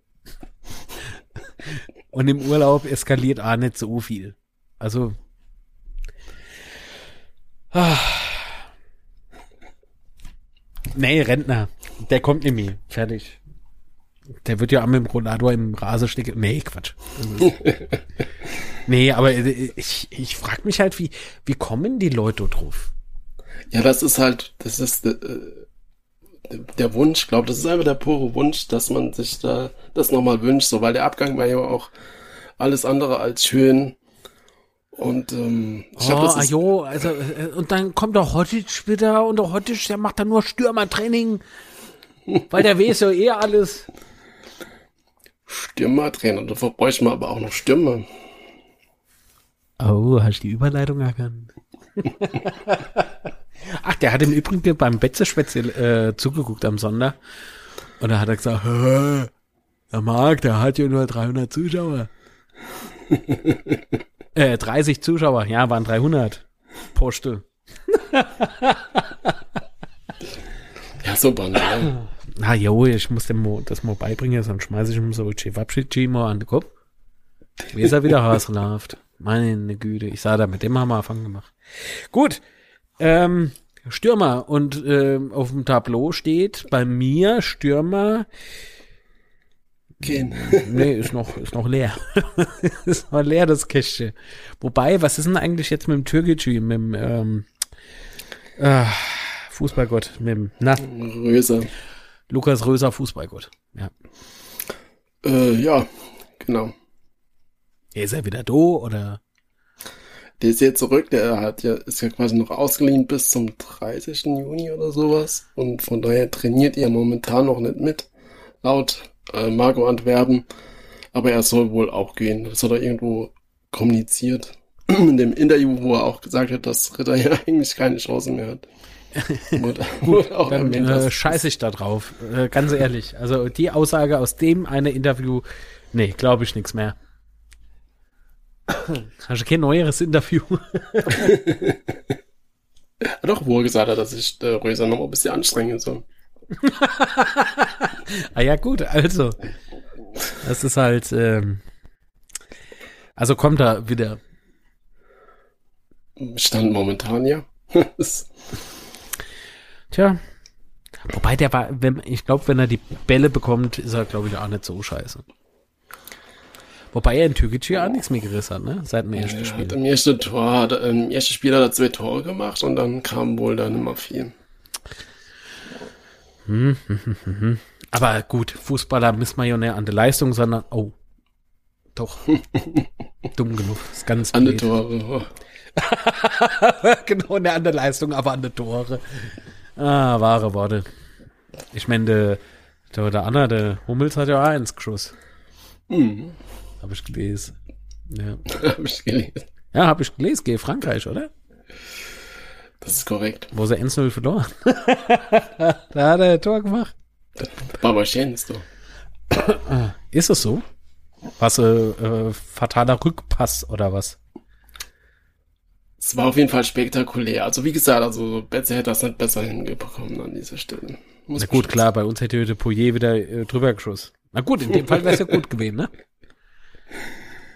Und im Urlaub eskaliert auch nicht so viel. Also. Ah. Nee, Rentner. Der kommt nicht mehr. Fertig. Der wird ja am Rollator im Rasen stecken. Nee, Quatsch. nee, aber ich, ich frage mich halt, wie, wie kommen die Leute drauf? ja, das ist halt, das ist, äh, der Wunsch, ich glaube, das ist einfach der pure Wunsch, dass man sich da das nochmal wünscht, so, weil der Abgang war ja auch alles andere als schön. Und ähm, ich glaube, oh, das ist ajo, also äh, und dann kommt der Hotic wieder und der Hotic, der macht dann nur Stürmertraining, [LAUGHS] weil der weiß ja eh alles. Stürmertrainer, dafür bräuchte man aber auch noch Stürmer. Oh, hast du die Überleitung erkannt? [LAUGHS] Ach, der hat im Übrigen beim Betzeschwätze äh, zugeguckt am Sonder. Und da hat er gesagt, der Marc, der hat ja nur 300 Zuschauer. [LAUGHS] äh, 30 Zuschauer, ja, waren 300. Postel. [LAUGHS] ja, super, ne? Na jo, ich muss dem das mal beibringen, sonst schmeiße ich ihm so Chewabschi mal an den Kopf. Wie ist er wieder [LAUGHS] rausgelaufen? Meine Güte, ich sah da, mit dem haben wir Anfang gemacht. Gut, ähm, Stürmer und ähm, auf dem Tableau steht bei mir Stürmer. Gehen. [LAUGHS] Nee, ist noch, ist noch leer. [LAUGHS] ist noch leer, das Kästchen. Wobei, was ist denn eigentlich jetzt mit dem Türkgücü, mit dem ähm, äh, Fußballgott, mit dem, na? Röser. Lukas Röser, Fußballgott, ja. Äh, ja, genau. Ist er wieder da oder? Der ist jetzt zurück, der hat ja, ist ja quasi noch ausgeliehen bis zum 30. Juni oder sowas. Und von daher trainiert er momentan noch nicht mit, laut äh, Marco Antwerpen. Aber er soll wohl auch gehen. Das hat er irgendwo kommuniziert. [CLEARS THROAT] In dem Interview, wo er auch gesagt hat, dass Ritter ja [LAUGHS] eigentlich keine Chance mehr hat. [LAUGHS] Gut, auch dann äh, scheiße ich da drauf. Äh, ganz ehrlich. Also die Aussage aus dem eine Interview, nee, glaube ich nichts mehr. Hast du kein neueres Interview? [LAUGHS] hat doch wohl gesagt, dass ich äh, Röser noch ein bisschen anstrengen soll. [LAUGHS] ah ja, gut, also. Das ist halt, ähm, also kommt da wieder. Stand momentan, ja. [LAUGHS] Tja. Wobei der war, wenn, ich glaube, wenn er die Bälle bekommt, ist er, glaube ich, auch nicht so scheiße. Wobei er in Türkei ja auch nichts mehr gerissen hat, ne? Seit dem ersten Spiel. Im ersten Tor, hat, im ersten Spiel hat er zwei Tore gemacht und dann kam wohl dann immer viel. Hm, hm, hm, hm, hm. Aber gut, Fußballer misst man ja nicht an der Leistung, sondern, oh, doch. [LAUGHS] Dumm genug. ist ganz An die Tore. Oh. [LAUGHS] genau, nicht an der Leistung, aber an der Tore. Ah, wahre Worte. Ich meine, der, der Anna, der Hummels hat ja auch eins geschossen. Mhm. Habe ich gelesen. Ja. [LAUGHS] habe ich gelesen. Ja, habe ich gelesen. Geh Frankreich, oder? Das ist korrekt. Wo sie 1-0 verloren. [LAUGHS] da hat er ein Tor gemacht. Barbarchen ist doch. Ist es so? Was, äh, äh, fataler Rückpass oder was? Es war auf jeden Fall spektakulär. Also wie gesagt, also Betze hätte das nicht besser hingekommen an dieser Stelle. Muss Na gut, klar, bei uns hätte heute Poyer wieder äh, drüber geschossen. Na gut, in dem Fall wäre es ja gut gewesen, ne?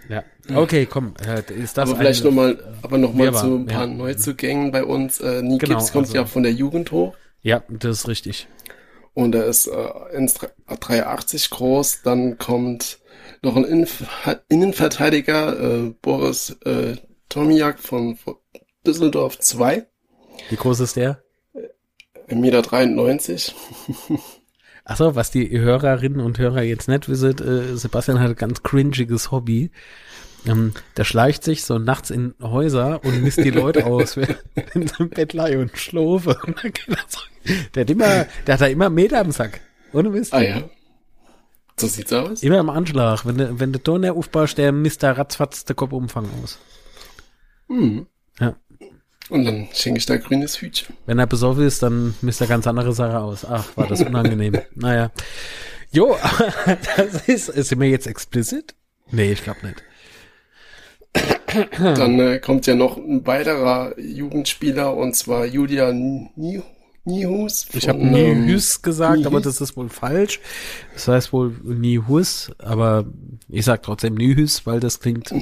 Ja. Okay, komm. Äh, ist das aber vielleicht nochmal, aber nochmal zu ein paar ja. Neuzugängen bei uns. Äh, Nikips genau, kommt also, ja von der Jugend hoch. Ja, das ist richtig. Und er ist äh, 1,83 groß. Dann kommt noch ein Innenver Innenverteidiger, äh, Boris äh, Tomiak von, von Düsseldorf 2. Wie groß ist der? 1,93 Meter. [LAUGHS] Achso, was die Hörerinnen und Hörer jetzt nicht wissen, äh, Sebastian hat ein ganz cringiges Hobby. Ähm, der schleicht sich so nachts in Häuser und misst die Leute [LAUGHS] aus, wenn sie im Bett lie und schlofe. [LAUGHS] der hat immer, der hat da immer Meter am Sack. Ohne Mist. Ah ja. So sieht's aus. Immer im Anschlag. Wenn du, wenn du Ton aufbaust, der misst da ratzfatz der Kopfumfang aus. Hm. Ja. Und dann schenke ich da grünes Hütchen. Wenn er besoffen ist, dann misst er ganz andere Sache aus. Ach, war das unangenehm. [LAUGHS] naja. Jo, [LAUGHS] das ist, sind wir jetzt explicit? Nee, ich glaube nicht. Dann äh, kommt ja noch ein weiterer Jugendspieler und zwar Julia Nihus. Ich habe Nihus ähm, gesagt, Nihus. aber das ist wohl falsch. Das heißt wohl Nihus, aber ich sag trotzdem Nihus, weil das klingt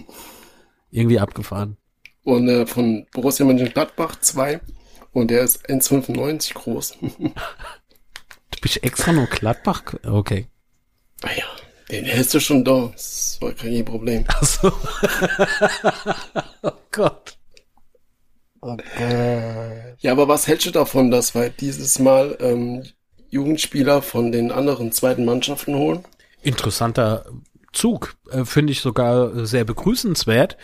[LAUGHS] irgendwie abgefahren und äh, von Borussia Mönchengladbach 2 und der ist 1,95 groß. du bist extra nur Gladbach? Okay. Ah ja, den hältst du schon da. Das war kein Problem. Ach so. [LAUGHS] oh Gott. Okay. Ja, aber was hältst du davon, dass wir dieses Mal ähm, Jugendspieler von den anderen zweiten Mannschaften holen. Interessanter Zug, äh, finde ich sogar sehr begrüßenswert.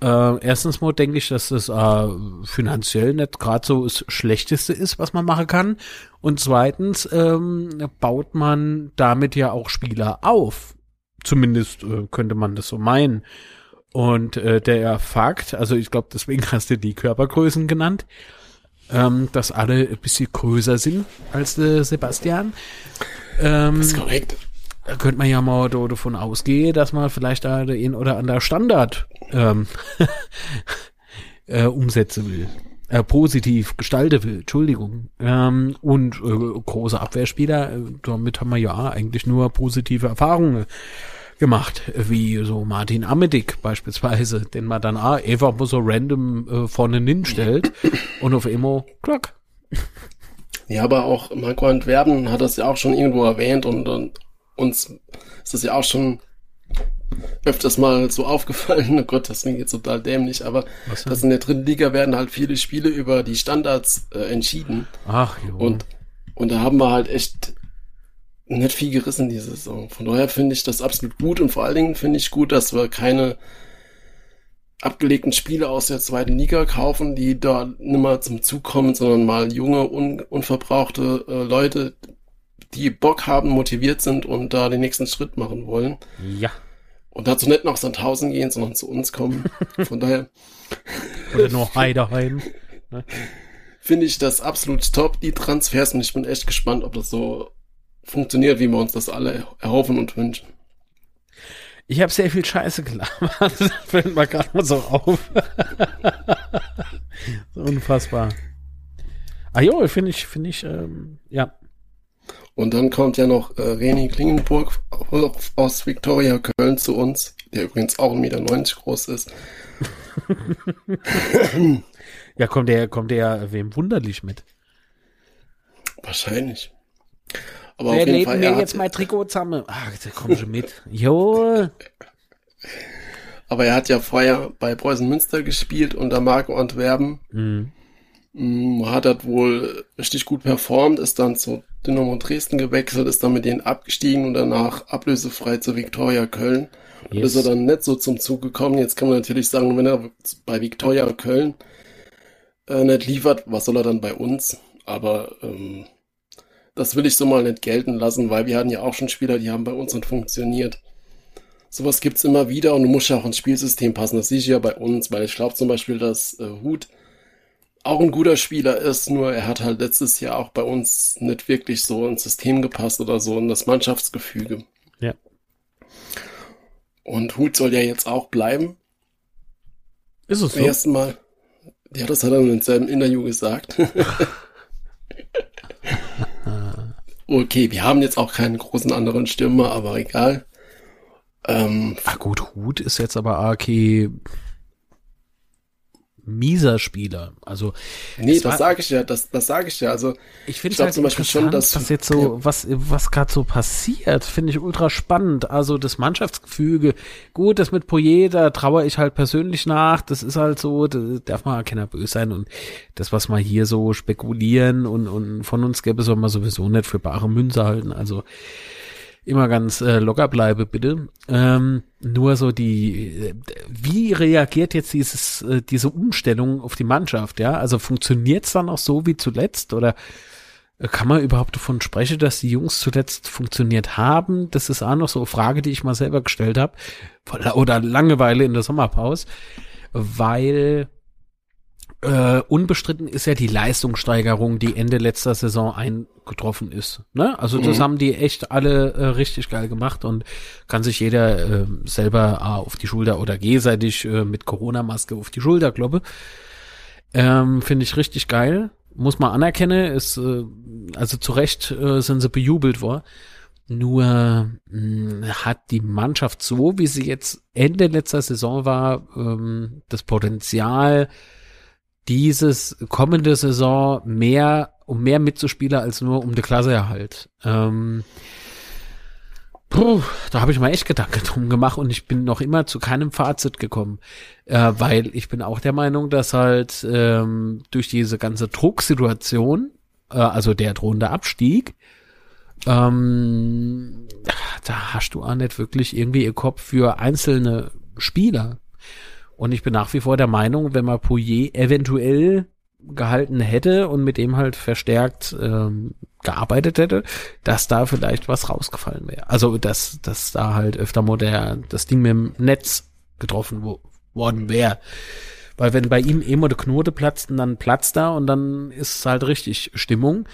Äh, erstens mal denke ich, dass das äh, finanziell nicht gerade so das Schlechteste ist, was man machen kann. Und zweitens ähm, baut man damit ja auch Spieler auf. Zumindest äh, könnte man das so meinen. Und äh, der Fakt, also ich glaube, deswegen [LAUGHS] hast du die Körpergrößen genannt, ähm, dass alle ein bisschen größer sind als der Sebastian. Ähm, das ist korrekt. Da könnte man ja mal davon ausgehen, dass man vielleicht da den oder andere Standard ähm, [LAUGHS] äh, umsetzen will. Äh, positiv gestalten will, Entschuldigung. Ähm, und äh, große Abwehrspieler, äh, damit haben wir ja eigentlich nur positive Erfahrungen gemacht, wie so Martin Amedik beispielsweise, [LAUGHS] den man dann ah, einfach so random äh, vorne hinstellt und auf immer klack. Ja, aber auch Marco Antwerpen hat das ja auch schon irgendwo erwähnt und, und uns ist das ja auch schon öfters mal so aufgefallen. Oh Gott, das klingt jetzt total dämlich, aber dass in der dritten Liga werden halt viele Spiele über die Standards äh, entschieden. Ach, jo. Und, und da haben wir halt echt nicht viel gerissen diese Saison. Von daher finde ich das absolut gut und vor allen Dingen finde ich gut, dass wir keine abgelegten Spiele aus der zweiten Liga kaufen, die da nimmer zum Zug kommen, sondern mal junge, un unverbrauchte äh, Leute, die Bock haben, motiviert sind und da den nächsten Schritt machen wollen. Ja. Und dazu nicht nach Sandhausen gehen, sondern zu uns kommen. [LAUGHS] Von daher. Oder nur Heideheim. [LAUGHS] Ne? Finde ich das absolut top, die Transfers, und ich bin echt gespannt, ob das so funktioniert, wie wir uns das alle erhoffen und wünschen. Ich habe sehr viel Scheiße gelabert. [LAUGHS] Das fällt mir gerade mal so auf. Unfassbar. Ah jo, finde ich, finde ich, ähm, ja. Und dann kommt ja noch äh, Reni Klingenburg aus Victoria Köln zu uns, der übrigens auch 1,90 Meter groß ist. ja, kommt der, kommt der wem wunderlich mit? Wahrscheinlich. Aber Wer auf jeden Fall, mir jetzt mein Trikot zusammen? Ach, da komm schon mit. Jo. Aber er hat ja vorher bei Preußen Münster gespielt unter Marco Antwerpen. Mhm. Mm, hat er wohl richtig gut performt, ist dann zu Dynamo Dresden gewechselt, ist dann mit denen abgestiegen und danach ablösefrei zu Viktoria Köln. Yes. Und ist er dann nicht so zum Zug gekommen. Jetzt kann man natürlich sagen, wenn er bei Viktoria Köln äh, nicht liefert, was soll er dann bei uns? Aber ähm, das will ich so mal nicht gelten lassen, weil wir hatten ja auch schon Spieler, die haben bei uns nicht funktioniert. Sowas gibt's immer wieder und du musst ja auch ins Spielsystem passen. Das sehe ich ja bei uns, weil ich glaube zum Beispiel, dass äh, Hut auch ein guter Spieler ist, nur er hat halt letztes Jahr auch bei uns nicht wirklich so ins System gepasst oder so in das Mannschaftsgefüge. Ja. Und Hut soll ja jetzt auch bleiben. Ist es so? Ersten Mal. Ja, das hat er in seinem Interview gesagt. [LAUGHS] Okay, wir haben jetzt auch keinen großen anderen Stürmer, aber egal. Ähm, Ach gut, Hut ist jetzt aber Aki mieser Spieler. Also nee, das sage ich ja, das, das sage ich ja. Also ich finde halt zum Beispiel schon, dass was jetzt so was was gerade so passiert, finde ich ultra spannend. Also das Mannschaftsgefüge, gut, das mit Poyer, da traue ich halt persönlich nach. Das ist halt so, da darf man keiner böse sein und das, was wir hier so spekulieren und und von uns gäbe, soll man sowieso nicht für bare Münze halten. Also immer ganz äh, locker bleibe, bitte. Ähm, nur so die, äh, wie reagiert jetzt dieses, äh, diese Umstellung auf die Mannschaft, ja? Also funktioniert's dann auch so wie zuletzt oder äh, kann man überhaupt davon sprechen, dass die Jungs zuletzt funktioniert haben? Das ist auch noch so eine Frage, die ich mal selber gestellt habe. Oder Langeweile in der Sommerpause. Weil äh, unbestritten ist ja die Leistungssteigerung, die Ende letzter Saison eingetroffen ist. Ne? Also das mhm. haben die echt alle äh, richtig geil gemacht und kann sich jeder äh, selber A, auf die Schulter oder gegenseitig äh, mit Corona-Maske auf die Schulter kloppe. Ähm, Finde ich richtig geil. Muss man anerkennen. Ist, äh, also zu Recht äh, sind sie bejubelt worden. Nur mh, hat die Mannschaft so, wie sie jetzt Ende letzter Saison war, ähm, das Potenzial, dieses kommende Saison mehr, um mehr mitzuspielen als nur um die Klasseerhalt. Ähm, puh, da habe ich mal echt Gedanken [LAUGHS] drum gemacht und ich bin noch immer zu keinem Fazit gekommen, äh, weil ich bin auch der Meinung, dass halt ähm, durch diese ganze Drucksituation äh, also der drohende Abstieg, ähm, da hast du auch nicht wirklich irgendwie ihr Kopf für einzelne Spieler. Und ich bin nach wie vor der Meinung, wenn man Pouillet eventuell gehalten hätte und mit dem halt verstärkt ähm, gearbeitet hätte, dass da vielleicht was rausgefallen wäre. Also dass, dass da halt öfter mal der, das Ding mit dem Netz getroffen wo, worden wäre. Weil wenn bei ihm immer der Knote platzt und dann platzt da und dann ist halt richtig Stimmung.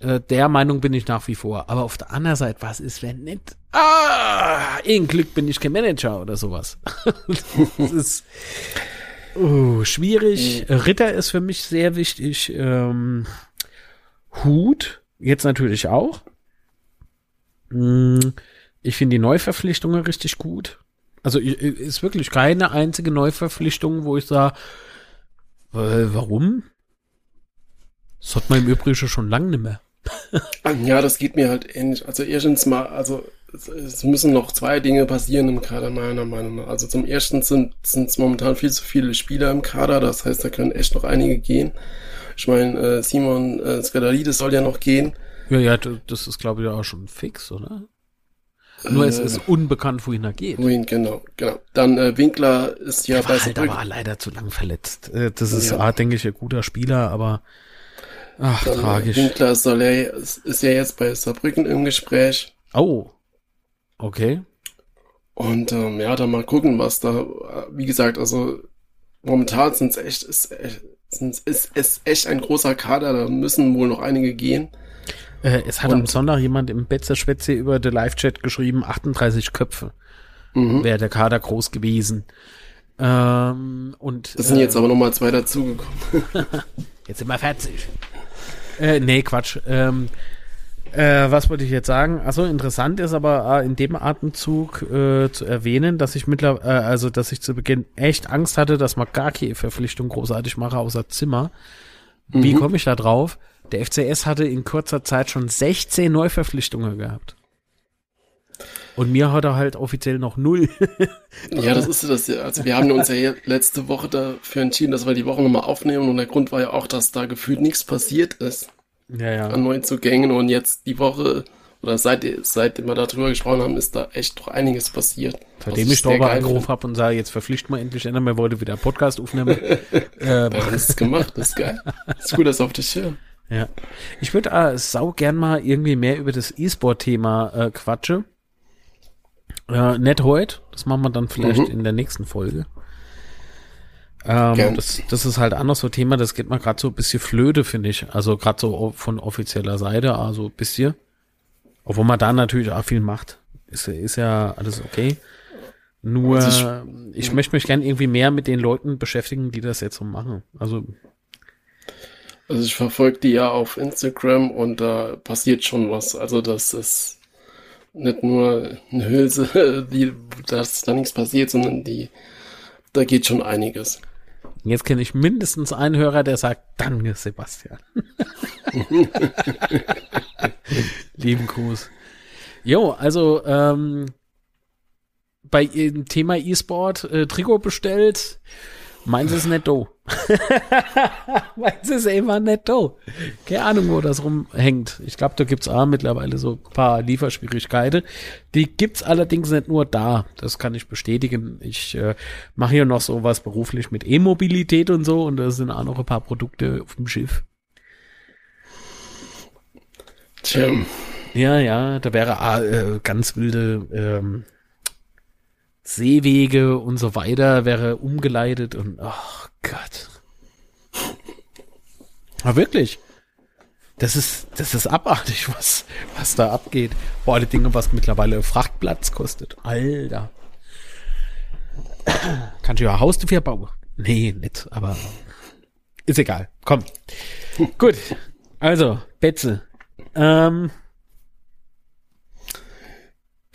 Äh, der Meinung bin ich nach wie vor. Aber auf der anderen Seite, was ist, wenn nicht? Ah, in Glück bin ich kein Manager oder sowas. [LAUGHS] das ist uh, schwierig. Ritter ist für mich sehr wichtig. Ähm, Hut, jetzt natürlich auch. Hm, ich finde die Neuverpflichtungen richtig gut. Also ist wirklich keine einzige Neuverpflichtung, wo ich sage, äh, warum? Das hat man im Übrigen schon lange nicht mehr. [LAUGHS] ja, das geht mir halt ähnlich. Also erstens mal, also es müssen noch zwei Dinge passieren im Kader, meiner Meinung nach. Also zum ersten sind es momentan viel zu viele Spieler im Kader, das heißt, da können echt noch einige gehen. Ich meine, äh, Simon äh, Skadalidis soll ja noch gehen. Ja, ja, das ist glaube ich auch schon fix, oder? Nur es ist äh, unbekannt, wohin er geht. Wohin, genau, genau. Dann äh, Winkler ist ja der bei halt aber leider zu lang verletzt. Äh, das ist, ja. ah, denke ich, ein guter Spieler, aber ach, Dann, tragisch. Winkler soll ja, ist, ist ja jetzt bei Saarbrücken im Gespräch. Oh, okay. Und ähm, ja, dann mal gucken, was da, wie gesagt, also momentan sind es echt, ist, ist, ist, ist echt ein großer Kader, da müssen wohl noch einige gehen. Äh, es hat und, am Sonntag jemand im Betzer-Schwätze über den Live-Chat geschrieben, 38 Köpfe mhm. wäre der Kader groß gewesen. Ähm, und, das sind äh, jetzt aber nochmal zwei dazugekommen. [LAUGHS] [LAUGHS] jetzt sind wir 40. Äh, nee, Quatsch. Ähm, äh, was wollte ich jetzt sagen? Achso, interessant ist aber äh, in dem Atemzug äh, zu erwähnen, dass ich mittlerweile, äh, also dass ich zu Beginn echt Angst hatte, dass man gar keine Verpflichtung großartig mache außer Zimmer. Wie mhm. komme ich da drauf? Der FCS hatte in kurzer Zeit schon 16 Neuverpflichtungen gehabt. Und mir hat er halt offiziell noch null. [LAUGHS] ja, das ist das. Also wir haben uns ja letzte Woche dafür entschieden, dass wir die Woche nochmal aufnehmen. Und der Grund war ja auch, dass da gefühlt nichts passiert ist. Ja, ja. An neuen Zugängen. Und jetzt die Woche, oder seit, seitdem wir darüber gesprochen haben, ist da echt doch einiges passiert. Seitdem ich Storber angerufen habe und sage, jetzt verpflichten wir endlich ändern, wir wollten wieder einen Podcast aufnehmen. [LAUGHS] ähm. Das ist gemacht, das ist geil. Das ist gut, dass auf dich Schirm. Ja. Ich würde äh, sau gern mal irgendwie mehr über das E-Sport-Thema äh, quatsche. Äh, nicht heute, das machen wir dann vielleicht mhm. in der nächsten Folge. Ähm, das, das ist halt anders so Thema, das geht mal gerade so ein bisschen flöde, finde ich. Also gerade so von offizieller Seite, also ein bisschen. Obwohl man da natürlich auch viel macht. Ist, ist ja alles okay. Nur, also ich, ich möchte mich gern irgendwie mehr mit den Leuten beschäftigen, die das jetzt so machen. Also also ich verfolge die ja auf Instagram und da passiert schon was. Also das ist nicht nur eine Hülse, [LAUGHS] die, dass da nichts passiert, sondern die, da geht schon einiges. Jetzt kenne ich mindestens einen Hörer, der sagt, danke Sebastian. [LAUGHS] Lieben Gruß. Jo, also ähm, bei dem Thema E-Sport äh, Trikot bestellt. Meins ist netto. [LAUGHS] Meins ist immer netto. Keine Ahnung, wo das rumhängt. Ich glaube, da gibt's auch mittlerweile so ein paar Lieferschwierigkeiten. Die gibt's allerdings nicht nur da. Das kann ich bestätigen. Ich äh, mache hier noch so was beruflich mit E-Mobilität und so und da sind auch noch ein paar Produkte auf dem Schiff. Tja. Ja, ja, da wäre äh, ganz wilde ähm, Seewege und so weiter wäre umgeleitet und ach oh Gott. Aber wirklich. Das ist, das ist abartig, was, was da abgeht. Vor alle Dinge, was mittlerweile Frachtplatz kostet. Alter. Kannst du ja Haustür bauen? Nee, nicht, aber ist egal. Komm. [LAUGHS] Gut. Also, Betze. Ähm,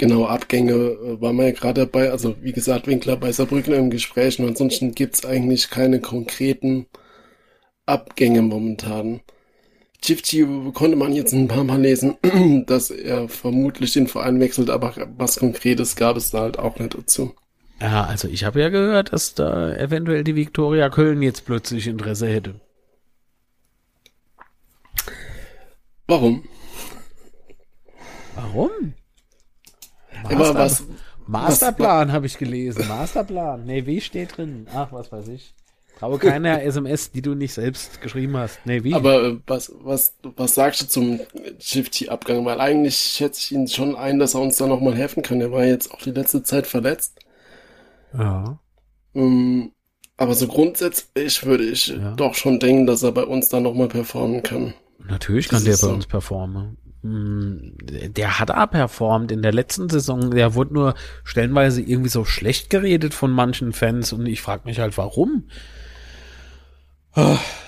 Genau, Abgänge äh, waren wir ja gerade dabei. Also wie gesagt, Winkler bei Saarbrücken im Gespräch und ansonsten gibt's eigentlich keine konkreten Abgänge momentan. Chifchi konnte man jetzt ein paar Mal lesen, [CLEARS THROAT] dass er vermutlich den Verein wechselt, aber was Konkretes gab es da halt auch nicht dazu. Ja, also ich habe ja gehört, dass da eventuell die Viktoria Köln jetzt plötzlich Interesse hätte. Warum? Warum? Aber was, Masterplan habe ich gelesen. Masterplan. Nee, wie steht drin? Ach, was weiß ich. Traue keiner [LAUGHS] SMS, die du nicht selbst geschrieben hast. Nee, wie? Aber äh, was, was, was sagst du zum Shifty-Abgang? Weil eigentlich schätze ich ihn schon ein, dass er uns da nochmal helfen kann. Er war jetzt auch die letzte Zeit verletzt. Ja. Um, ähm, aber so grundsätzlich würde ich ja. doch schon denken, dass er bei uns da nochmal performen kann. Natürlich kann das der bei so. uns performen. Hm, der hat auch performt in der letzten Saison. Der wurde nur stellenweise irgendwie so schlecht geredet von manchen Fans und ich frage mich halt, warum.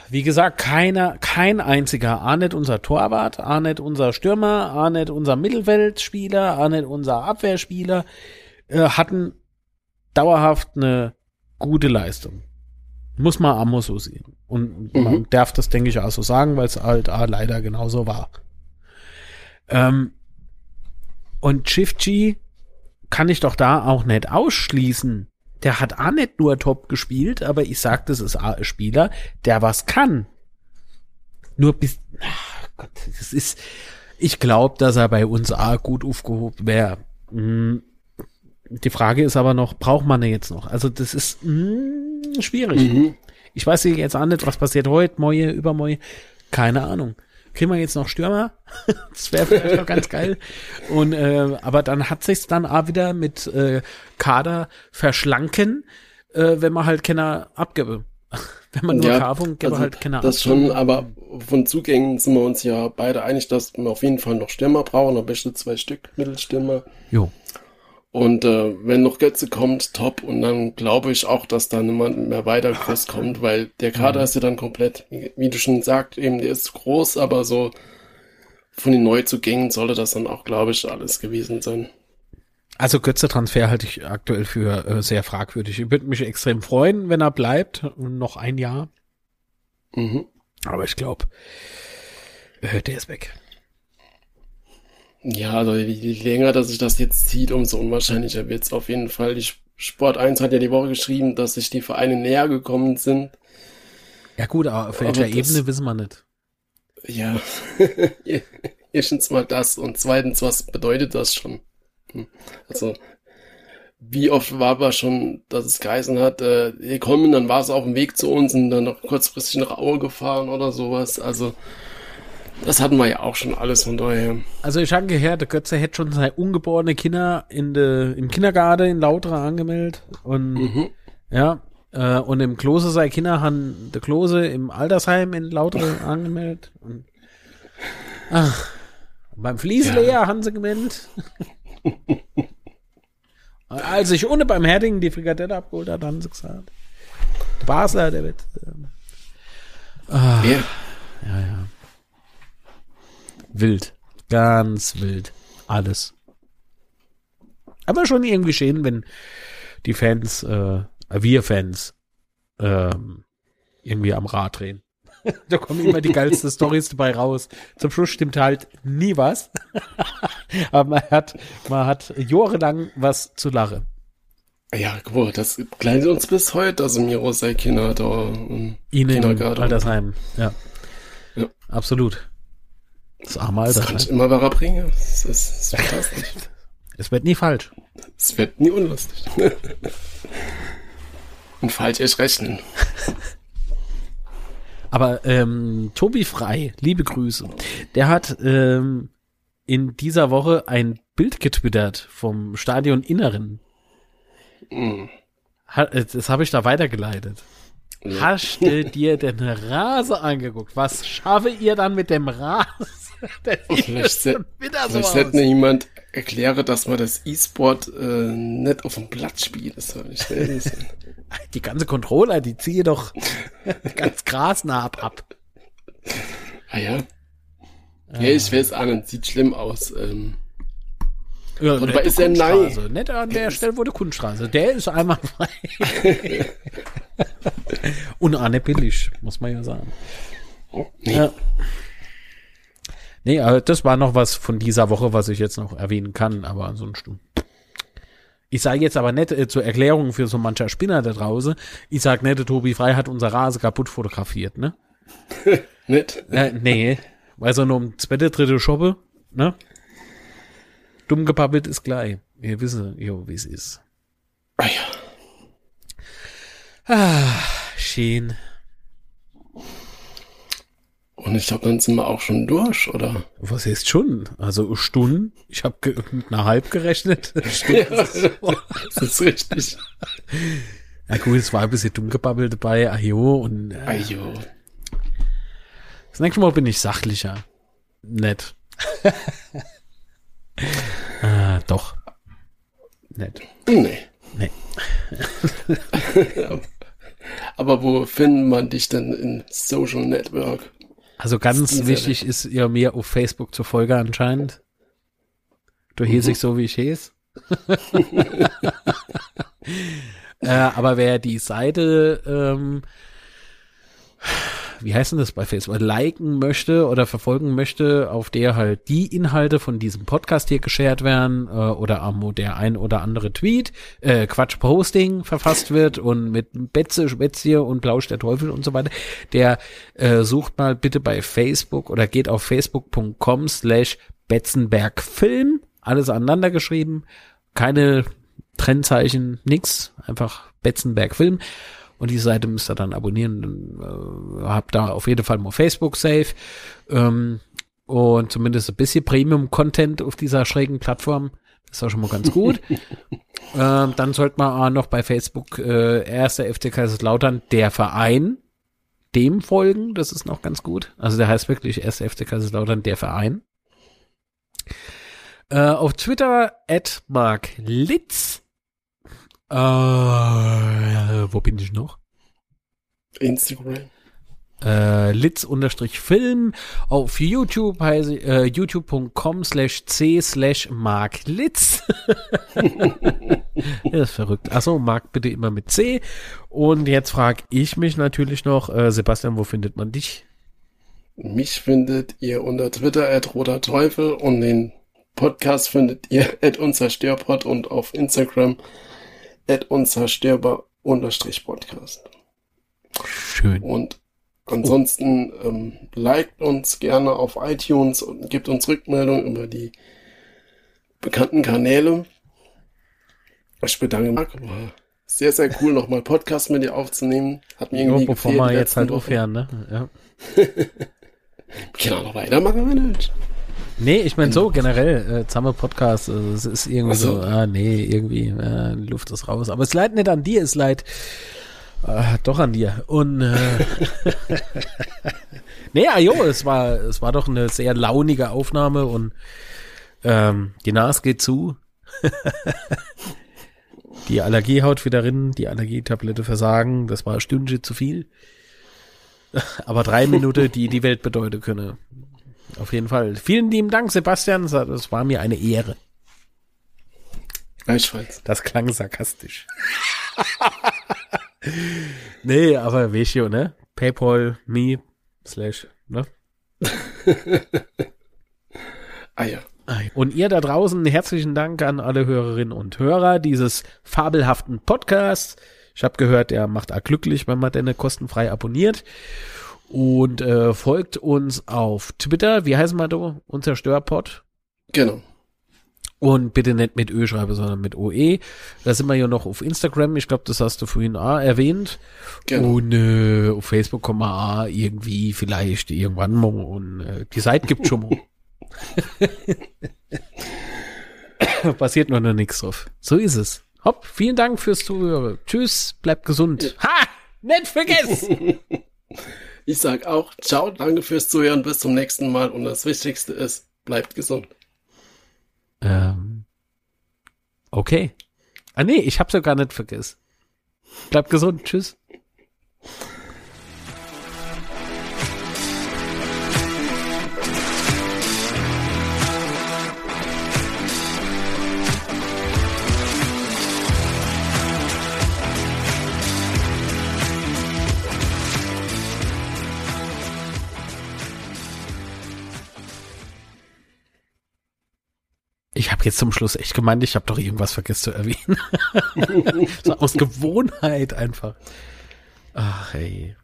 Wie gesagt, keiner, kein einziger, nicht unser Torwart, nicht unser Stürmer, nicht unser Mittelfeldspieler, nicht unser Abwehrspieler, äh, hatten dauerhaft eine gute Leistung. Muss man auch so sehen. Und mhm. man darf das, denke ich, auch so sagen, weil es halt auch leider genauso war. Ähm, und Chifchi kann ich doch da auch nicht ausschließen. Der hat auch nicht nur top gespielt, aber ich sag, das ist ein Spieler, der was kann. Nur bis, ach Gott, das ist, ich glaube, dass er bei uns auch gut aufgehoben wäre. Hm. Die Frage ist aber noch, braucht man ihn jetzt noch? Also das ist mh, hm, schwierig. Mhm. Ich weiß jetzt auch nicht, was passiert heute, Moje, übermoje. Keine Ahnung kriegen wir jetzt noch Stürmer? [LAUGHS] das wäre vielleicht auch ganz geil. Und äh, aber dann hat sich's dann auch wieder mit äh, Kader verschlanken, äh, wenn man halt Kenner abgebe. [LAUGHS] wenn man nur ja, Carvung, gebe also halt Kenner Das schon, aber von Zugängen sind wir uns ja beide einig, dass wir auf jeden Fall noch Stürmer brauchen, am besten zwei Stück Mittelstürmer. Jo. Und äh, wenn noch Götze kommt, top. Und dann glaube ich auch, dass da niemand mehr weiter groß [LAUGHS] kommt, weil der Kader mhm. ist ja dann komplett, wie du schon sagst, eben, der ist groß, aber so von den Neuzugängen sollte das dann auch, glaube ich, alles gewesen sein. Also Götze-Transfer halte ich aktuell für äh, sehr fragwürdig. Ich würde mich extrem freuen, wenn er bleibt. Noch ein Jahr. Mhm. Aber ich glaube, äh, der ist weg. Ja, also je länger, dass sich das jetzt zieht, umso unwahrscheinlicher wird es auf jeden Fall. Die Sport 1 hat ja die Woche geschrieben, dass sich die Vereine näher gekommen sind. Ja gut, aber auf welcher Ebene wissen wir nicht. Ja, [LAUGHS] erstens mal das und zweitens, was bedeutet das schon? Hm. Also, wie oft war aber schon, dass es geheißen hat, äh, wir kommen, dann war es auf dem Weg zu uns und dann noch kurzfristig nach Aue gefahren oder sowas. Also, das hatten wir ja auch schon alles von daher. Also ich habe gehört, der Götze hätte schon seine ungeborene Kinder in de, im Kindergarten in Lautra angemeldet. Und mhm. ja, äh, und im Klose sei Kinder haben der Klose im Altersheim in Lautra angemeldet. Und, ach, beim Fließleher ja. haben sie gemeldet. [LAUGHS] Als ich ohne beim Herding die Frikadelle abgeholt hat, haben sie gesagt. Der Basler, der wird. Ähm, ah, ja. ja, ja. Wild. Ganz wild. Alles. Aber schon irgendwie schön, wenn die Fans, äh, wir Fans, ähm, irgendwie am Rad drehen. [LAUGHS] da kommen immer die geilsten [LAUGHS] Stories dabei raus. Zum Schluss stimmt halt nie was. [LAUGHS] Aber man hat, man hat jahrelang was zu lachen. Ja, boah, das kleidet uns bis heute, also Miro sei Kinder da Ihnen Kindergarten. Altersheim, ja. ja. Absolut. Das arme Alter. Das kann ich immer weiter bringen. Das ist, das ist fantastisch. [LAUGHS] es wird nie falsch. Es wird nie unlustig. [LAUGHS] Und falsch erst rechnen. [LAUGHS] Aber ähm, Tobi Frei, liebe Grüße. Der hat ähm, in dieser Woche ein Bild getwittert vom Stadion Inneren. Mm. das habe ich da weitergeleitet. Ja. Hast du dir den Rase angeguckt? Was schaffe ihr dann mit dem Rasen? [LAUGHS] vielleicht se vielleicht sollte mir jemand erklären, dass man das E-Sport äh, nicht auf dem Blatt spielt. Das soll [LAUGHS] nicht Die ganze Controller, die ziehe doch [LAUGHS] ganz grasnah ab. Ah ja. Ja, ich weiß auch nicht, sieht schlimm aus. Ähm. Ja, aber ist er nein. Nicht an der Stelle wurde Kunststraße. Der ist einmal frei. Und Anne billig, muss man ja sagen. Oh, nee. Ja. Nee, aber das war noch was von dieser Woche, was ich jetzt noch erwähnen kann, aber ansonsten. Ich sage jetzt aber nicht äh, zur Erklärung für so mancher Spinner da draußen. Ich sage nicht, Tobi Frei hat unser Rase kaputt fotografiert, ne? [LAUGHS] nicht? Äh, nee, Weiß er nur um zweite, dritte Schoppe, ne? Dumm gepappelt ist gleich. Wir wissen, jo, wie es ist. Ah ja. Ah, schön. Und ich glaube, dann sind wir auch schon durch, oder? Was heißt schon? Also Stunden? Ich habe mit einer halb gerechnet. [LAUGHS] ja, das ist richtig. [LAUGHS] Ja gut, es war ein bisschen dumm gebabbelt dabei. Ajo und äh, Ajo. das nächste Mal bin ich sachlicher. Nett. ah, [LAUGHS] doch. Nett. Nee. Nee. Aber wo findet man dich denn in Social Network? Also ganz ist wichtig ist ja mir auf Facebook zur Folge anscheinend. Du hieß ich so, wie ich hieß. [LAUGHS] [LAUGHS] äh, aber wer die Seite, ähm, wie heißt denn das bei Facebook, liken möchte oder verfolgen möchte, auf der halt die Inhalte von diesem Podcast hier geshared werden äh, oder am der ein oder andere Tweet, äh, Quatsch Posting verfasst wird und mit Betze, Spätzle und Blausch der Teufel und so weiter, der äh, sucht mal bitte bei Facebook oder geht auf facebook.com slash Betzenbergfilm, alles aneinander geschrieben, keine Trennzeichen, nix, einfach Betzenberg Film. Und die Seite müsst ihr dann abonnieren. Dann, äh, habt da auf jeden Fall mal Facebook safe. Ähm, und zumindest ein bisschen Premium-Content auf dieser schrägen Plattform. Das ist auch schon mal ganz gut. [LAUGHS] ähm, dann sollte man auch noch bei Facebook äh, erster FC Kaiserslautern, der Verein, dem folgen. Das ist noch ganz gut. Also der heißt wirklich erster FC Kaiserslautern, der Verein. Äh, auf Twitter at Mark Litz. Äh, wo bin ich noch? Instagram. Äh, Litz-Film. Auf YouTube heiße äh, youtube.com slash c slash Mark Litz. [LAUGHS] das ist verrückt. Achso, Mark bitte immer mit C. Und jetzt frage ich mich natürlich noch, äh, Sebastian, wo findet man dich? Mich findet ihr unter Twitter at roter Teufel und den Podcast findet ihr [LAUGHS] at unzerstörpod und auf Instagram at unzerstörbar unterstrich Podcast. Schön. Und ansonsten ähm, liked uns gerne auf iTunes und gibt uns Rückmeldung über die bekannten Kanäle. Ich bedanke mich. War sehr, sehr cool, nochmal Podcast mit dir aufzunehmen. Hat mir irgendwie Ja, bevor gefehlt wir die jetzt halt aufhören, ne? Ja. [LAUGHS] Genau, noch weitermachen wir nicht. Nee, ich meine so generell, äh, Zamme Podcast, äh, es ist irgendwie so. so, ah nee, irgendwie, äh, die Luft ist raus. Aber es leid nicht an dir, es leid äh, doch an dir. Und äh, [LAUGHS] nee, ah, jo, es war, es war doch eine sehr launige Aufnahme und ähm, die Nase geht zu. [LAUGHS] die Allergie haut wieder rein, die Allergietablette versagen, das war ein Stündchen zu viel. [LAUGHS] Aber drei Minuten, die die Welt bedeuten können. Auf jeden Fall. Vielen lieben Dank, Sebastian. Das war mir eine Ehre. Gleichfalls. Das klang sarkastisch. [LAUGHS] nee, aber Wäsche, ne? Paypal, me, slash, ne? [LAUGHS] Ah ja. Und ihr da draußen, herzlichen Dank an alle Hörerinnen und Hörer dieses fabelhaften Podcasts. Ich habe gehört, er macht auch glücklich, wenn man den kostenfrei abonniert. Und äh, folgt uns auf Twitter. Wie heißen wir da? Unser Störpod. Genau. Und bitte nicht mit Ö schreiben, sondern mit OE. Da sind wir ja noch auf Instagram. Ich glaube, das hast du vorhin auch erwähnt. Genau. Und äh, auf Facebook kommen wir auch irgendwie vielleicht irgendwann mal. Und äh, die Seite gibt schon mal. [LAUGHS] Passiert nur noch nichts drauf. So ist es. Hopp, vielen Dank fürs Zuhören. Tschüss, bleibt gesund. Ha! Nicht vergessen! [LAUGHS] Ich sag auch, ciao, danke fürs Zuhören, bis zum nächsten Mal und das Wichtigste ist, bleibt gesund. ähm, okay. Ah nee, ich hab's ja gar nicht vergessen. Bleibt gesund. Tschüss. Ich habe jetzt zum Schluss echt gemeint, ich habe doch irgendwas vergessen zu erwähnen. [LAUGHS] so aus [LAUGHS] Gewohnheit einfach. Ach ey.